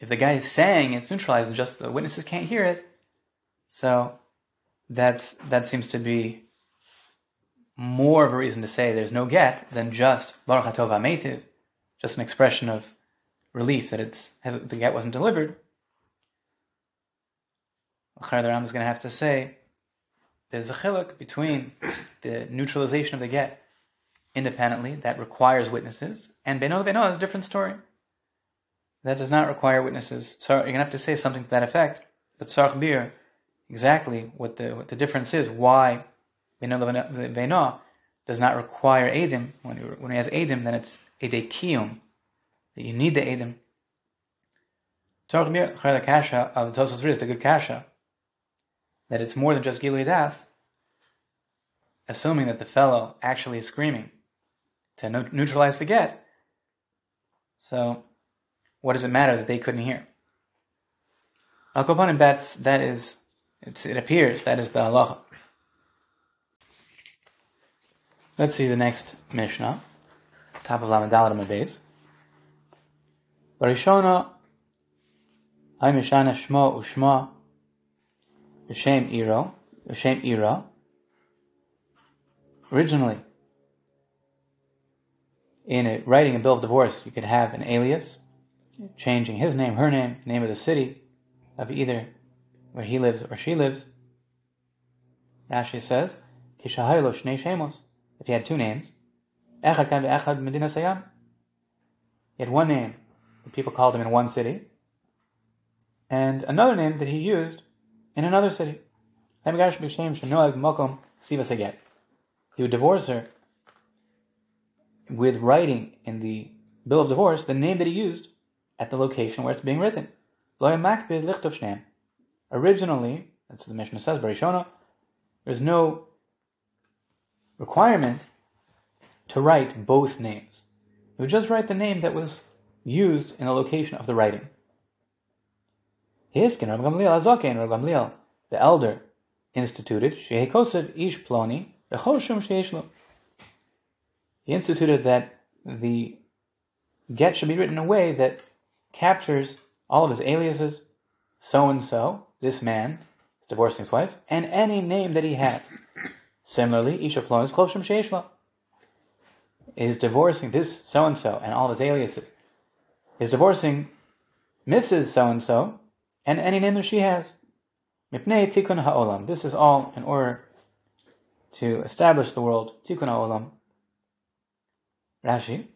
If the guy is saying it's neutralized and just the witnesses can't hear it, so that's that seems to be more of a reason to say there's no get than just Baruch Hatov just an expression of relief that it's the get wasn't delivered. The Ram is going to have to say there's a chiluk between the neutralization of the get independently that requires witnesses, and Beno Beno is a different story. That does not require witnesses. So you're going to have to say something to that effect. But Sarch Bir exactly what the, what the difference is, why Vena does not require Edim. When, when he has Edim, then it's Ede Kiyum, that you need the Edim. Torah uh, the Kasha of the Tosos is a good Kasha, that it's more than just Gilui Das, assuming that the fellow actually is screaming to neutralize the get. So, what does it matter that they couldn't hear? Al that's that is it appears that is the halacha. Let's see the next Mishnah, top of Lamadal base. Barishona, I Mishana Shmo Ushma, B'Shem Iro, B'Shem Iro. Originally, in a, writing a bill of divorce, you could have an alias, changing his name, her name, name of the city of either where he lives or she lives. Rashi says, if he had two names, Echad Kan Echad Medina Sayam. He had one name that people called him in one city, and another name that he used in another city. He would divorce her with writing in the bill of divorce the name that he used at the location where it's being written. Originally, that's what the Mishnah says, there's no requirement to write both names. You would just write the name that was used in the location of the writing. Hiskin, Rabbi Gamliel Azokin, Rabbi Gamliel, the elder, instituted Shehekosed Ish Ploni. He instituted that the get should be written in a way that captures all of his aliases, so and so, this man is divorcing his wife, and any name that he has. Similarly, Isha Plonis Kloshim Sheishlo is divorcing this so and so and all his aliases. Is divorcing Mrs. So and so and any name that she has. Mipnei Tikkun Ha'olam. This is all in order to establish the world. Tikkun Ha'olam. Rashi.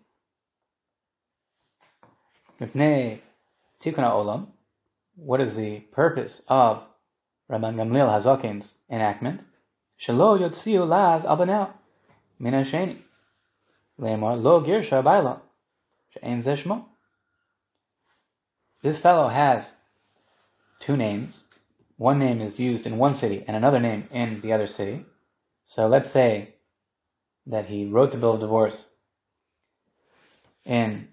Mipnei Tikkun Ha'olam. What is the purpose of Rabban Gamliel Hazakin's enactment? Shelo Yotziu Laz Albanel. Mina Sheni. Lemar Lo Girsha Baila. She'en Zeshmo. This fellow has two names one name is used in one city and another name in the other city. So let's say that he wrote the bill of divorce in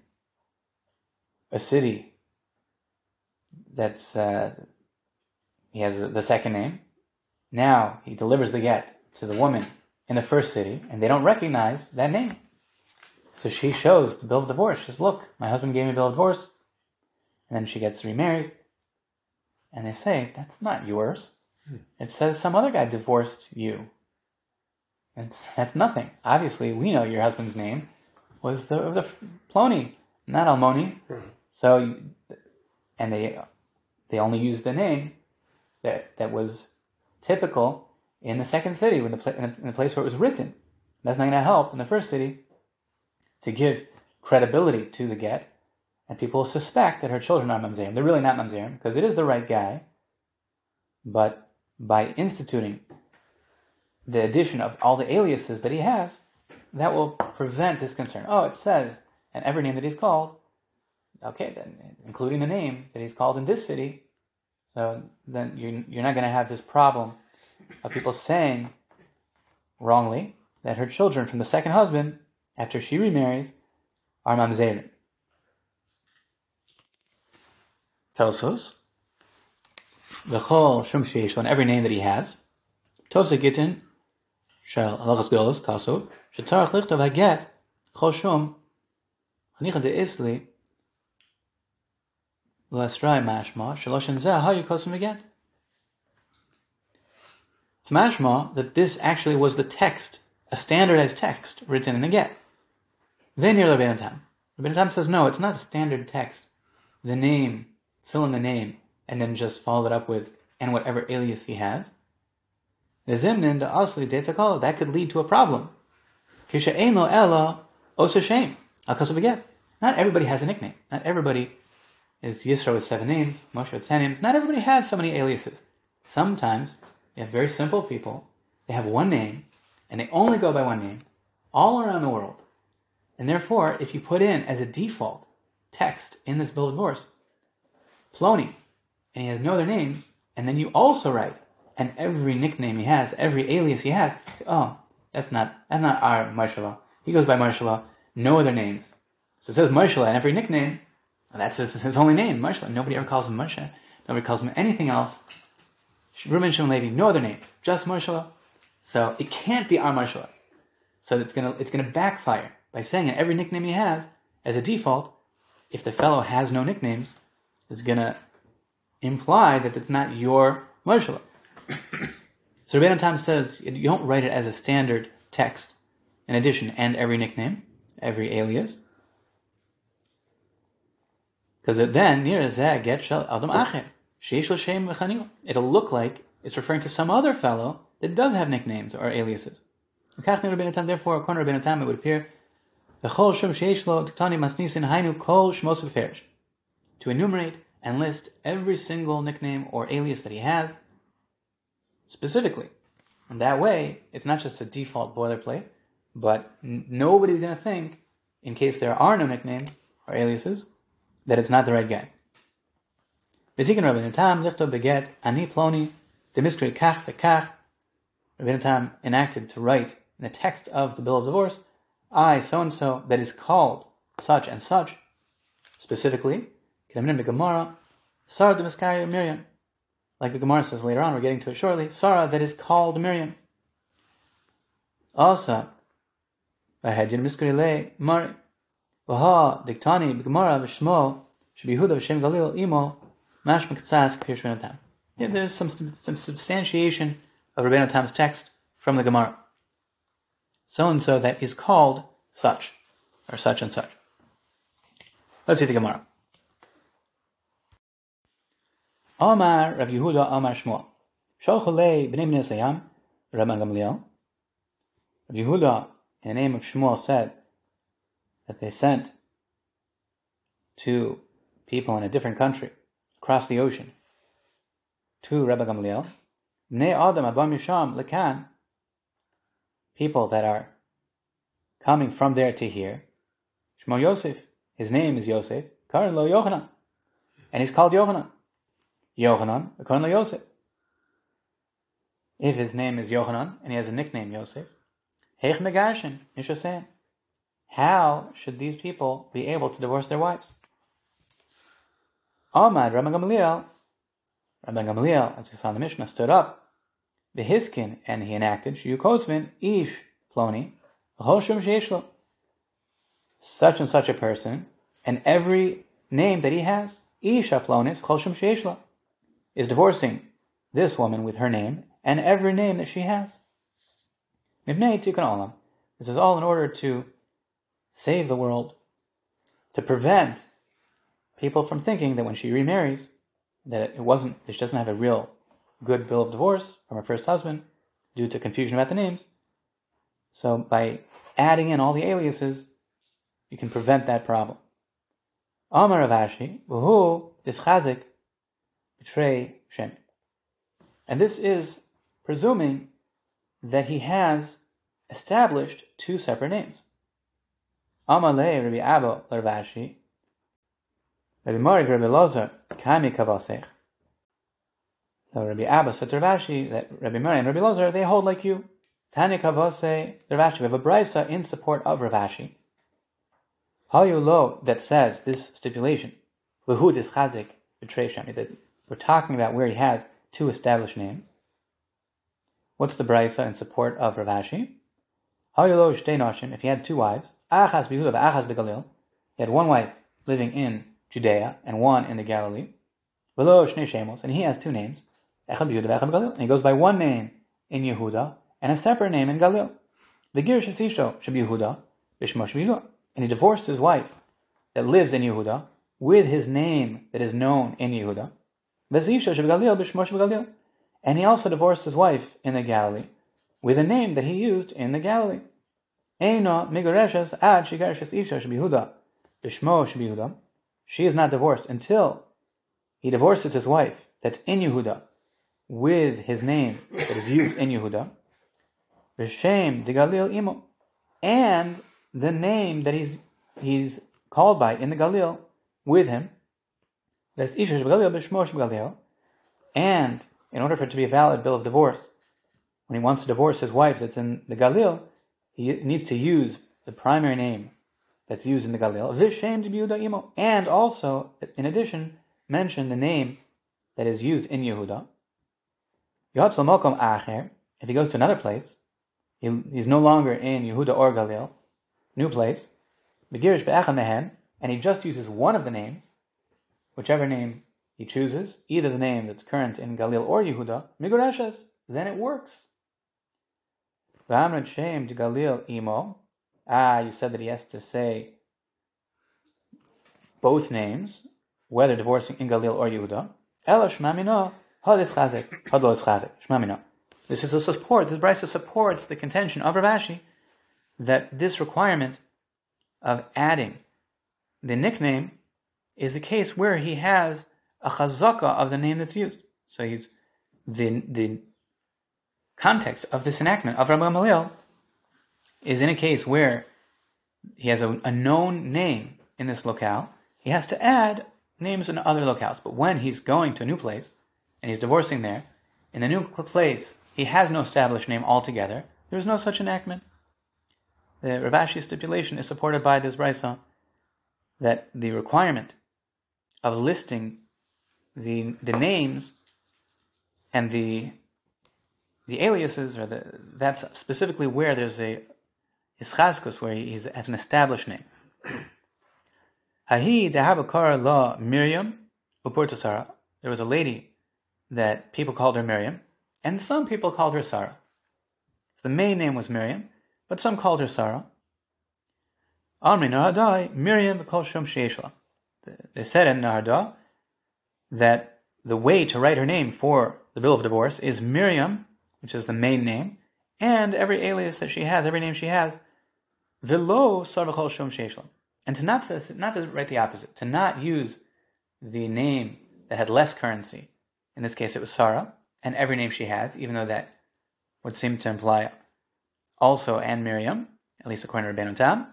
a city that's uh, he has the second name. Now he delivers the get to the woman in the first city, and they don't recognize that name. So she shows the bill of divorce. She says, "Look, my husband gave me a bill of divorce," and then she gets remarried. And they say, that's not yours. Hmm. It says some other guy divorced you. It's, that's nothing. Obviously, we know your husband's name was the, the Plony, not Almoni. Hmm. So, and they, they only used the name that, that was typical in the second city, in the, in the place where it was written. That's not going to help in the first city to give credibility to the get and people suspect that her children are mamzerim. They're really not mamzerim because it is the right guy, but by instituting the addition of all the aliases that he has, that will prevent this concern. Oh, it says, and every name that he's called, okay, then including the name that he's called in this city, so then you're, you're not going to have this problem of people saying wrongly that her children from the second husband, after she remarries, are mamzerim. tells us the whole shum sheish on every name that he has. Tosa gitin shel halachas golos kaso shetarach lichtov haget chol shum chanicha de isli l'asrai mashma shaloshin zeh how you kosim again. It's mashma that this actually was the text, a standardized text written in a get. Then you're Rabbeinu Tam. Rabbeinu Tam says no, it's not a standard text. The name fill in the name, and then just follow it up with and whatever alias he has. The zimnin the asli detakala that could lead to a problem. Kisha elo ella osa shame. Not everybody has a nickname. Not everybody is Yisro with seven names, Moshe with ten names. Not everybody has so many aliases. Sometimes you have very simple people. They have one name, and they only go by one name, all around the world. And therefore, if you put in as a default text in this bill of divorce, Plony, and he has no other names, and then you also write, and every nickname he has, every alias he has, oh, that's not that's not our Marshala. He goes by Marshala, no other names. So it says Marshala, and every nickname, that's his, his only name, Marshala. Nobody ever calls him Moshe. Nobody calls him anything else. Reuben Shimon Levi, no other names, just Marshala. So it can't be our Marshala. So it's gonna it's gonna backfire by saying that every nickname he has, as a default, if the fellow has no nicknames, is going to imply that it's not your Moshe. [COUGHS] so Rabbeinu Tam says you don't write it as a standard text. In addition, and every nickname, every alias. Because then. It'll look like it's referring to some other fellow that does have nicknames or aliases. Therefore, according to Rabbeinu Tam, it would appear to enumerate and list every single nickname or alias that he has specifically. And that way, it's not just a default boilerplate, but n- nobody's going to think, in case there are no nicknames or aliases, that it's not the right guy. V'tikin Rabbeinu Tam lichto beget ani ploni demiskri kach v'kach. Rabbeinu Tam enacted to write in the text of the bill of divorce, I so and so that is called such and such, specifically, Kedamnim Gemara, Sarah demiskari Miriam. Like the Gemara says later on, we're getting to it shortly. Sarah that is called Miriam. Also, Vahedin miskri le Mari. Vaha diktani b'Gemara v'shmo shebihuda v'shem Galil imo mash mektsas k'pir Tam. There's some, some substantiation of Rabbeinu Tam's text from the Gemara. So and so that is called such, or such and such. Let's see the Gemara. Amar Rav Yehuda Amar Shmuel. Shalchulei b'nei b'nei Sayam, Rabban Gamliel. Rav Yehuda, in the name of Shmuel, said that they sent to people in a different country, across the ocean, to Rabbi Gamliel, Ne Adam Abam Yisham Lekan, people that are coming from there to here. Shmo Yosef, his name is Yosef, Karan Lo Yochanan, and he's called Yochanan. Yochanan, Karan Lo Yosef. If his name is Yochanan and he has a nickname Yosef, Heich Megarshin, Nishasem. How should these people be able to divorce their wives? Ahmad, Rabbi Gamaliel, Rabbi Gamaliel, as we saw in the Mishnah, stood up, the Hiskin, and he enacted, Shiukosvin, Ish, Ploni, Hoshim Sheishlo. Such and such a person, and every name that he has, Isha Plonis, Choshim Sheishlo, is divorcing this woman with her name and every name that she has. Mivnei Tikkun Olam. This is all in order to save the world, to prevent people from thinking that when she remarries, that it wasn't, she doesn't have a real good bill of divorce from her first husband due to confusion about the names. So by adding in all the aliases, you can prevent that problem. Amar Rav Ashi, who is chazik, betray Shem. And this is presuming that he has established two separate names. Amalei Rabbi Abba Rav Ashi, Rabbi Morig Rabbi Lozer, Kami Kavasech. So Rabbi Abba said to Rav Ashi that Rabbi Mari and Rabbi Lozer, they hold like you. Tanya Kavase Rav Ashi. We have a brisa in support of Rav Ashi. Hayu lo that says this stipulation. V'hu is chazik betray Shami. That we're talking about where he has two established names. What's the brisa in support of Rav Ashi? Hayu lo shtei nashim. If he had two wives, achas bihuda achas begalil. He had one wife living in Judea and one in the Galilee. V'lo shnei shemos, and he has two names. Echad Yehuda, Galil. And he goes by one name in Yehuda and a separate name in Galil. The Gir Shesisho should be Yehuda, should be Yehuda. And he divorced his wife that lives in Yehuda with his name that is known in Yehuda. Bezisha should be Galil, should be Galil. And he also divorced his wife in the Galilee with a name that he used in the Galilee. Eino Migoreshes Ad Shigareshes Isha should be Yehuda, Bishmo should be Yehuda. She is not divorced until he divorces his wife that's in Yehuda with his name that is used in Yehuda, B'Shem de Galil Imo, and the name that he's he's called by in the Galil with him. And in order for it to be a valid bill of divorce, when he wants to divorce his wife that's in the Galil, he needs to use the primary name that's used in the Galil, Vishem de Yehuda Imo, and also, in addition, mention the name that is used in Yehuda. If he goes to another place, he, he's no longer in Yehuda or Galil, new place, and he just uses one of the names, whichever name he chooses, either the name that's current in Galil or Yehuda, Migurashes, then it works. V'amrad Shem to Galil imo. Ah, you said that he has to say both names, whether divorcing in Galil or Yehuda. Ela shmamino This is a support. This brisa supports the contention of Rav Ashi that this requirement of adding the nickname is a case where he has a chazaka of the name that's used. So he's the the context of this enactment of Rabbi Gamaliel is in a case where he has a, a known name in this locale. He has to add names in other locales. But when he's going to a new place and he's divorcing there, in the new place he has no established name altogether. There is no such enactment. The Rav Ashi stipulation is supported by this brisa that the requirement of listing the the names and the the aliases or the that's specifically where there's a ischaskus where he has an established name. Hahi dehabakar la Miriam upurtasara. There was a lady that people called her Miriam, and some people called her Sarah. So the main name was Miriam, but some called her Sarah. Amri Nahadai, Miriam Kol Shom Sheishla. They said in Nehardea that the way to write her name for the bill of divorce is Miriam, which is the main name, and every alias that she has, every name she has, Vilo Sarvachol Shom Sheishla. And to not, not to write the opposite, to not use the name that had less currency. In this case, it was Sarah, and every name she has, even though that would seem to imply also and Miriam, at least according to Rabbeinu Tam.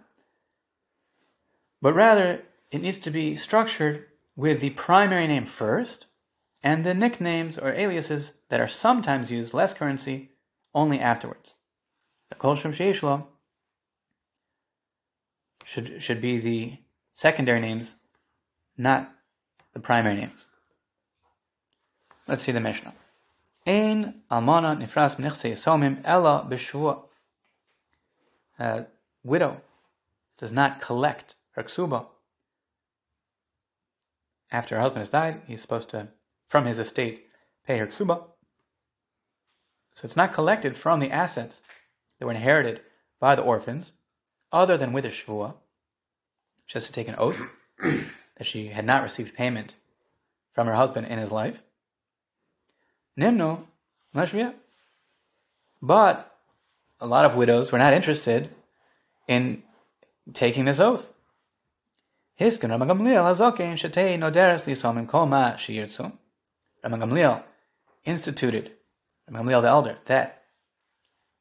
But rather, it needs to be structured with the primary name first, and the nicknames or aliases that are sometimes used, less currency, only afterwards. The Kol Shem Sheishlo should, should be the secondary names, not the primary names. Let's see the Mishnah. Ein almana nifras mnichse yisomim ella b'shvua. A widow does not collect her ksuba. After her husband has died, he's supposed to, from his estate, pay her ksuba. So it's not collected from the assets that were inherited by the orphans, other than with a shvua. She has to take an oath [COUGHS] that she had not received payment from her husband in his life. Nimnu Lashmiya. But a lot of widows were not interested in taking this oath. Hiskan Rabban Gamliel hazokein shetei noderes lisomim kol ma sheyirtzu. Rabban Gamliel instituted, Rabban Gamliel the elder, that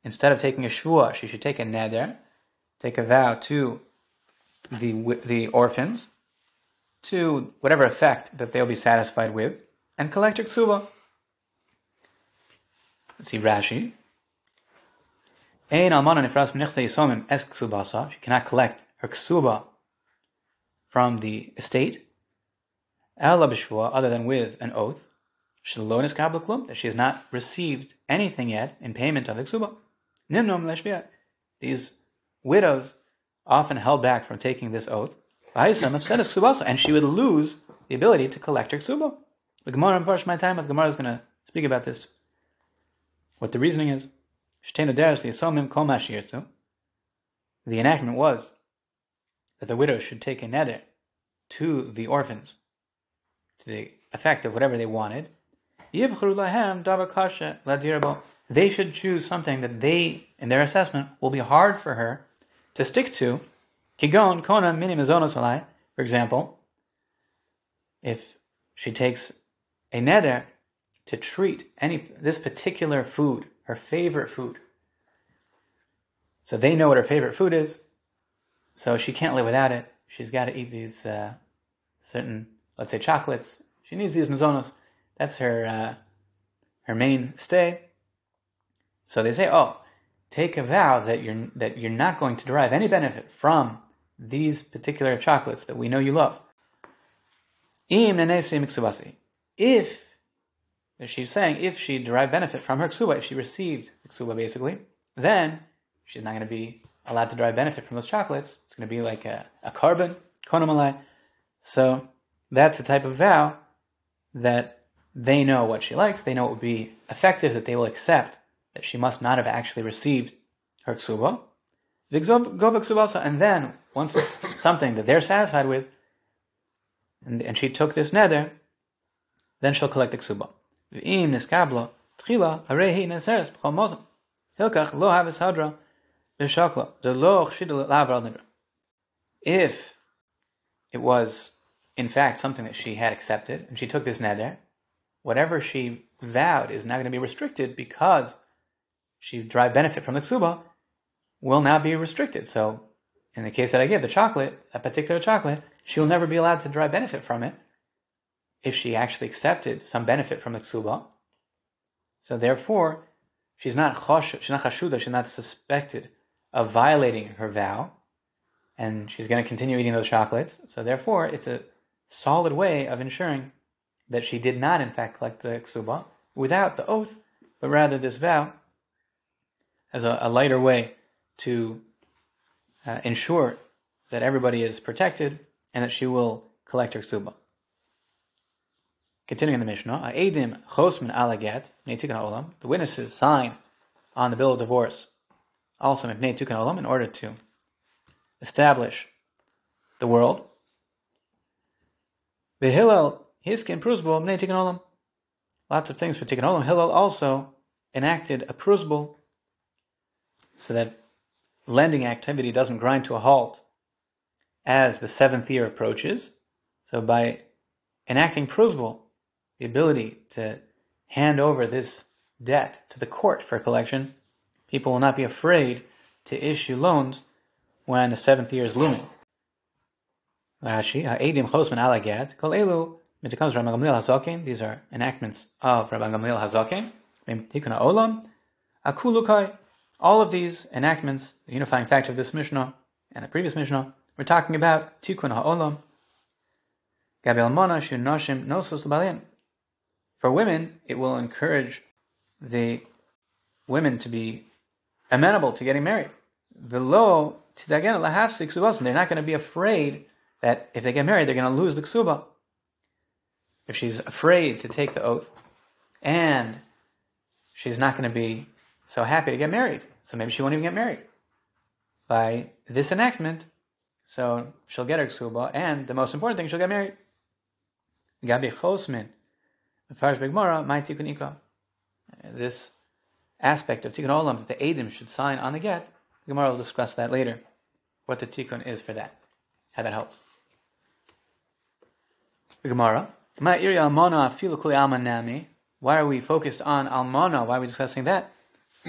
instead of taking a shvua, she should take a neder, take a vow to the the orphans, to whatever effect that they'll be satisfied with, and collect her ksuba. See Rashi. Ein almana nifras mnichse yisomim es ksubasa. She cannot collect her ksuba from the estate. Ela b'shvua, other than with an oath. Shelo niskabel klum, that she has not received anything yet in payment of the ksuba. Nimnom leshviat. These widows often held back from taking this oath. And she would lose the ability to collect her ksuba. The Gemara in my time, the Gemara is going to speak about this what the reasoning is, the enactment was that the widows should take a neder to the orphans to the effect of whatever they wanted. They should choose something that they, in their assessment, will be hard for her to stick to. Kigon kona minimizonosolai, for example, if she takes a neder to treat any this particular food, her favorite food. So they know what her favorite food is. So she can't live without it. She's got to eat these uh, certain, let's say, chocolates. She needs these mazonos. That's her uh, her main stay. So they say, oh, take a vow that you're that you're not going to derive any benefit from these particular chocolates that we know you love. If she's saying if she derived benefit from her ksuba, if she received ksuba basically, then she's not going to be allowed to derive benefit from those chocolates. It's going to be like a, a korban, konomalai. So that's a type of vow that they know what she likes, they know it would be effective, that they will accept that she must not have actually received her ksuba. And then, once it's something that they're satisfied with, and, and she took this neder, then she'll collect the ksuba. If it was, in fact, something that she had accepted, and she took this neder, whatever she vowed is now going to be restricted because she derived benefit from the ksuba, will now be restricted. So, in the case that I give, the chocolate, a particular chocolate, she will never be allowed to derive benefit from it if she actually accepted some benefit from the ksuba. So therefore, she's not chosh, she's not chashuda, she's not suspected of violating her vow, and she's going to continue eating those chocolates. So therefore, it's a solid way of ensuring that she did not, in fact, collect the ksuba without the oath, but rather this vow as a, a lighter way to uh, ensure that everybody is protected and that she will collect her ksuba. Continuing in the Mishnah, olam. The witnesses sign on the bill of divorce, also olam, in order to establish the world. The Hillel hiskin prusbul olam. Lots of things for tikkun olam. Hillel also enacted a prusbul so that lending activity doesn't grind to a halt as the seventh year approaches. So by enacting prusbul, the ability to hand over this debt to the court for collection, people will not be afraid to issue loans when the seventh year is looming. Rashi, Ha'edim Alagat, Kol Elu, Gamliel Hazaken, these are enactments of Rabban Gamliel Hazaken, Tikuna Olam, Akulukai, all of these enactments, the unifying factor of this Mishnah and the previous Mishnah, we're talking about Tikkun Ha'olam, Gabriel Mona, Shun Noshim, Nosus Balim, for women, it will encourage the women to be amenable to getting married. Velo they're not going to be afraid that if they get married, they're going to lose the ksuba. If she's afraid to take the oath, and she's not going to be so happy to get married, so maybe she won't even get married. By this enactment, so she'll get her ksuba, and the most important thing, she'll get married. Gabi Chosmin, Farish Begmara, my tikkun ikra. This aspect of tikkun olam that the Adim should sign on the get, the Gemara will discuss that later. What the tikkun is for that, how that helps. The Gemara, my iri almona afilu kuli nami. Why are we focused on almona? Why are we discussing that?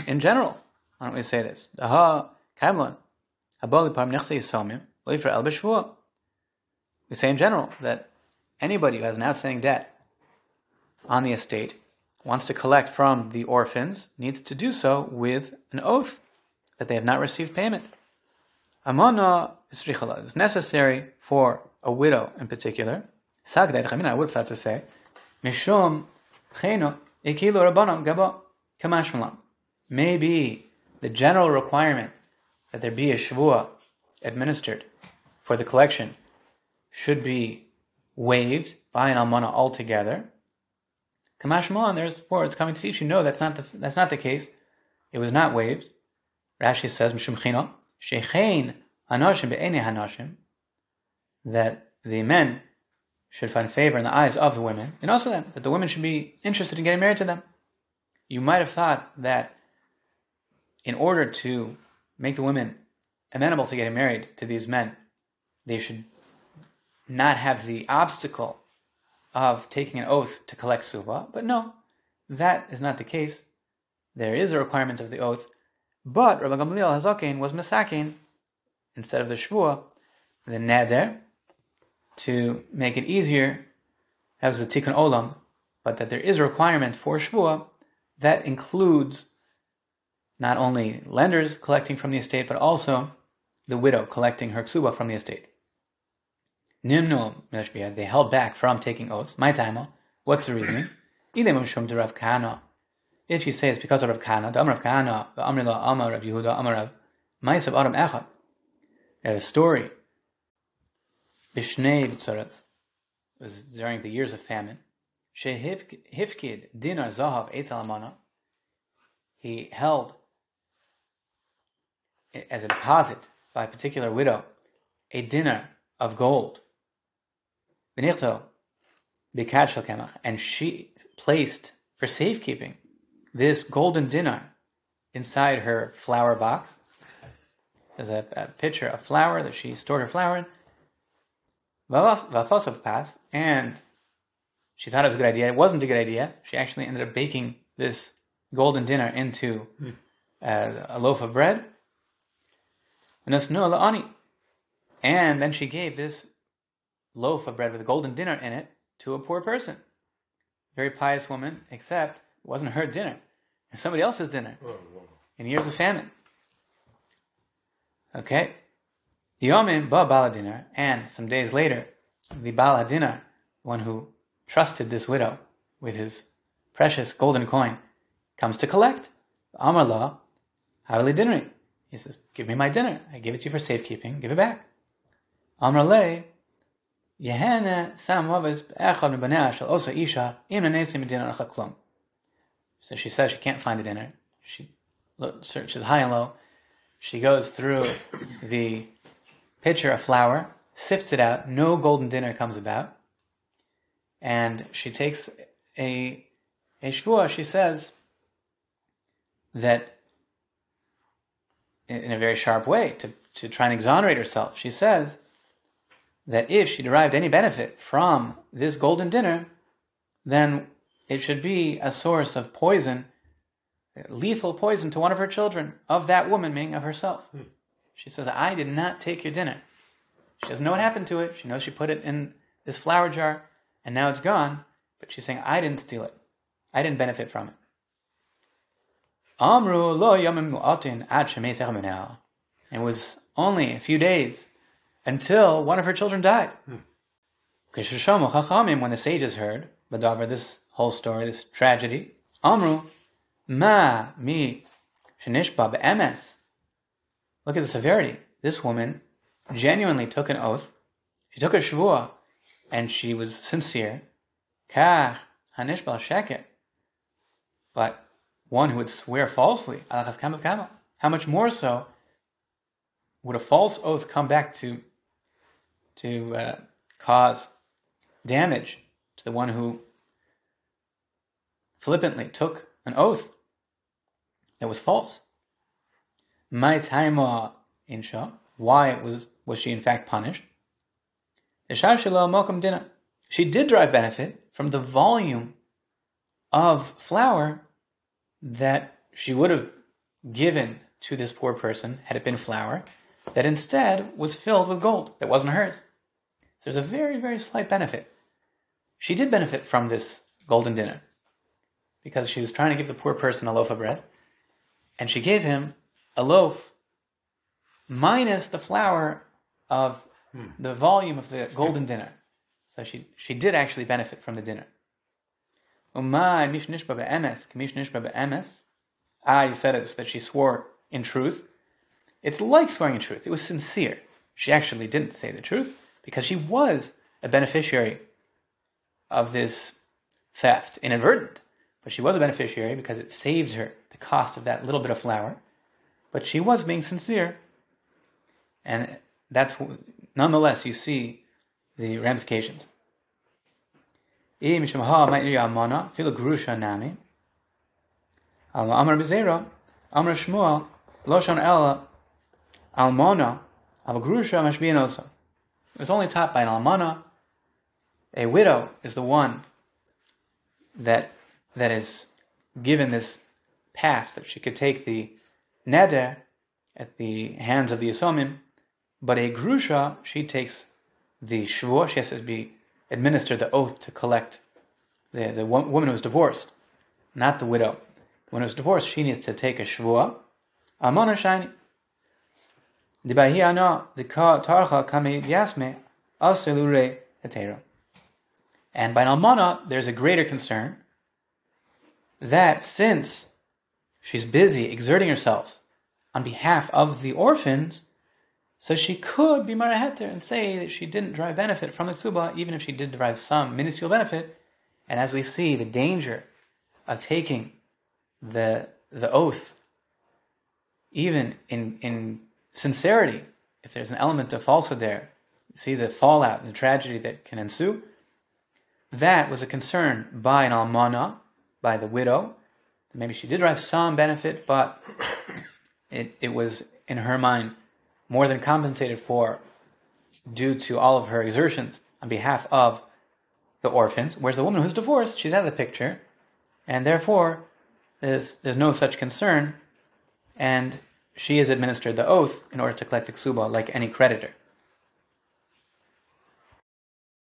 In general, why don't we say this? Aha kamlon habali parm nechse el We say in general that anybody who has an outstanding debt on the estate wants to collect from the orphans needs to do so with an oath that they have not received payment. Amana is necessary for a widow in particular. I would have to say, Mishum Maybe the general requirement that there be a shavua administered for the collection should be waived by an almana altogether. Kamashma, therefore it's coming to teach you, no, that's not the, that's not the case. It was not waived. Rashi says, Mishum Chino, Shechein Hanashim Be'ene Hanashim, that the men should find favor in the eyes of the women, and also that, that the women should be interested in getting married to them. You might have thought that in order to make the women amenable to getting married to these men, they should not have the obstacle of taking an oath to collect suva, but no, that is not the case. There is a requirement of the oath, but Rabbi Gamliel Hazakin was misakin instead of the shvua, the neder, to make it easier, as the tikkun olam, but that there is a requirement for shvua that includes not only lenders collecting from the estate, but also the widow collecting her ksuba from the estate. Nimnu Meshbiyah, they held back from taking oaths. My time, what's the reasoning? [CLEARS THROAT] If you say it's because of Rav Kahana, the Amar Rav Kahana, the Amrila Amar Rav Yehuda, Amar Rav Mais of Adam Echad. A story. Bishnei B'tzaretz was during the years of famine. Shehifkid dinar zahav eitz alamana. He held as a deposit by a particular widow a dinar of gold and she placed for safekeeping this golden dinar inside her flour box. There's a, a pitcher of flour that she stored her flour in. pass, and she thought it was a good idea. It wasn't a good idea. She actually ended up baking this golden dinar into uh, a loaf of bread. And then she gave this loaf of bread with a golden dinner in it to a poor person. Very pious woman, except it wasn't her dinner. It's somebody else's dinner. Oh, in years of famine. Okay. Yomin ba baladina, and some days later, the baladina, one who trusted this widow with his precious golden coin, comes to collect. Amar law, Havili dinner. He says, Give me my dinner. I give it to you for safekeeping. Give it back. Amar le, Yehene sam wavis echad mibanea shel osa isha im dinner klum. So she says she can't find the dinner. She searches high and low. She goes through the pitcher of flour, sifts it out. No golden dinner comes about. And she takes a, a shvua. She says that in a very sharp way to, to try and exonerate herself. She says that if she derived any benefit from this golden dinner, then it should be a source of poison, lethal poison to one of her children, of that woman, meaning of herself. Hmm. She says, I did not take your dinner. She doesn't know what happened to it. She knows she put it in this flour jar and now it's gone, but she's saying, I didn't steal it. I didn't benefit from it. Amru lo ad It was only a few days until one of her children died. Hmm. When the sages heard, Badavar, this whole story, this tragedy, Amru, ma mi shenishba be'emes. Look at the severity. This woman genuinely took an oath. She took a shvuah, and she was sincere. Kach hanishbal sheket. But one who would swear falsely, how much more so would a false oath come back to to uh, cause damage to the one who flippantly took an oath that was false. My taima insha. Why was was she in fact punished? She did derive benefit from the volume of flour that she would have given to this poor person had it been flour, that instead was filled with gold that wasn't hers. There's a very, very slight benefit. She did benefit from this golden dinner because she was trying to give the poor person a loaf of bread, and she gave him a loaf minus the flour of hmm. the volume of the golden dinner. So she, she did actually benefit from the dinner. Ah, you said it that she swore in truth. It's like swearing a truth. It was sincere. She actually didn't say the truth because she was a beneficiary of this theft, inadvertent. But she was a beneficiary because it saved her the cost of that little bit of flour. But she was being sincere. And that's nonetheless, you see the ramifications. Amr Shmuel, Loshon Ella, Almana, al grusha mashbinosa. It's only taught by an almana. A widow is the one that that is given this path that she could take the neder at the hands of the Isomim, but a grusha, she takes the shvur, she has to be administer the oath to collect the, the woman who was divorced, not the widow. When it was divorced, she needs to take a shvur, a monashine, the bahiana the tarcha kame yasme aselure hetera. And by an almana, there's a greater concern that since she's busy exerting herself on behalf of the orphans, so she could be maraheter and say that she didn't derive benefit from the tzuba, even if she did derive some minuscule benefit. And as we see, the danger of taking the the oath, even in in sincerity, if there's an element of falsehood there, see the fallout and the tragedy that can ensue. That was a concern by an almana, by the widow, maybe she did derive some benefit, but it, it was, in her mind, more than compensated for due to all of her exertions on behalf of the orphans. Whereas the woman who's divorced, she's out of the picture, and therefore there's, there's no such concern, and she is administered the oath in order to collect the ksuba like any creditor.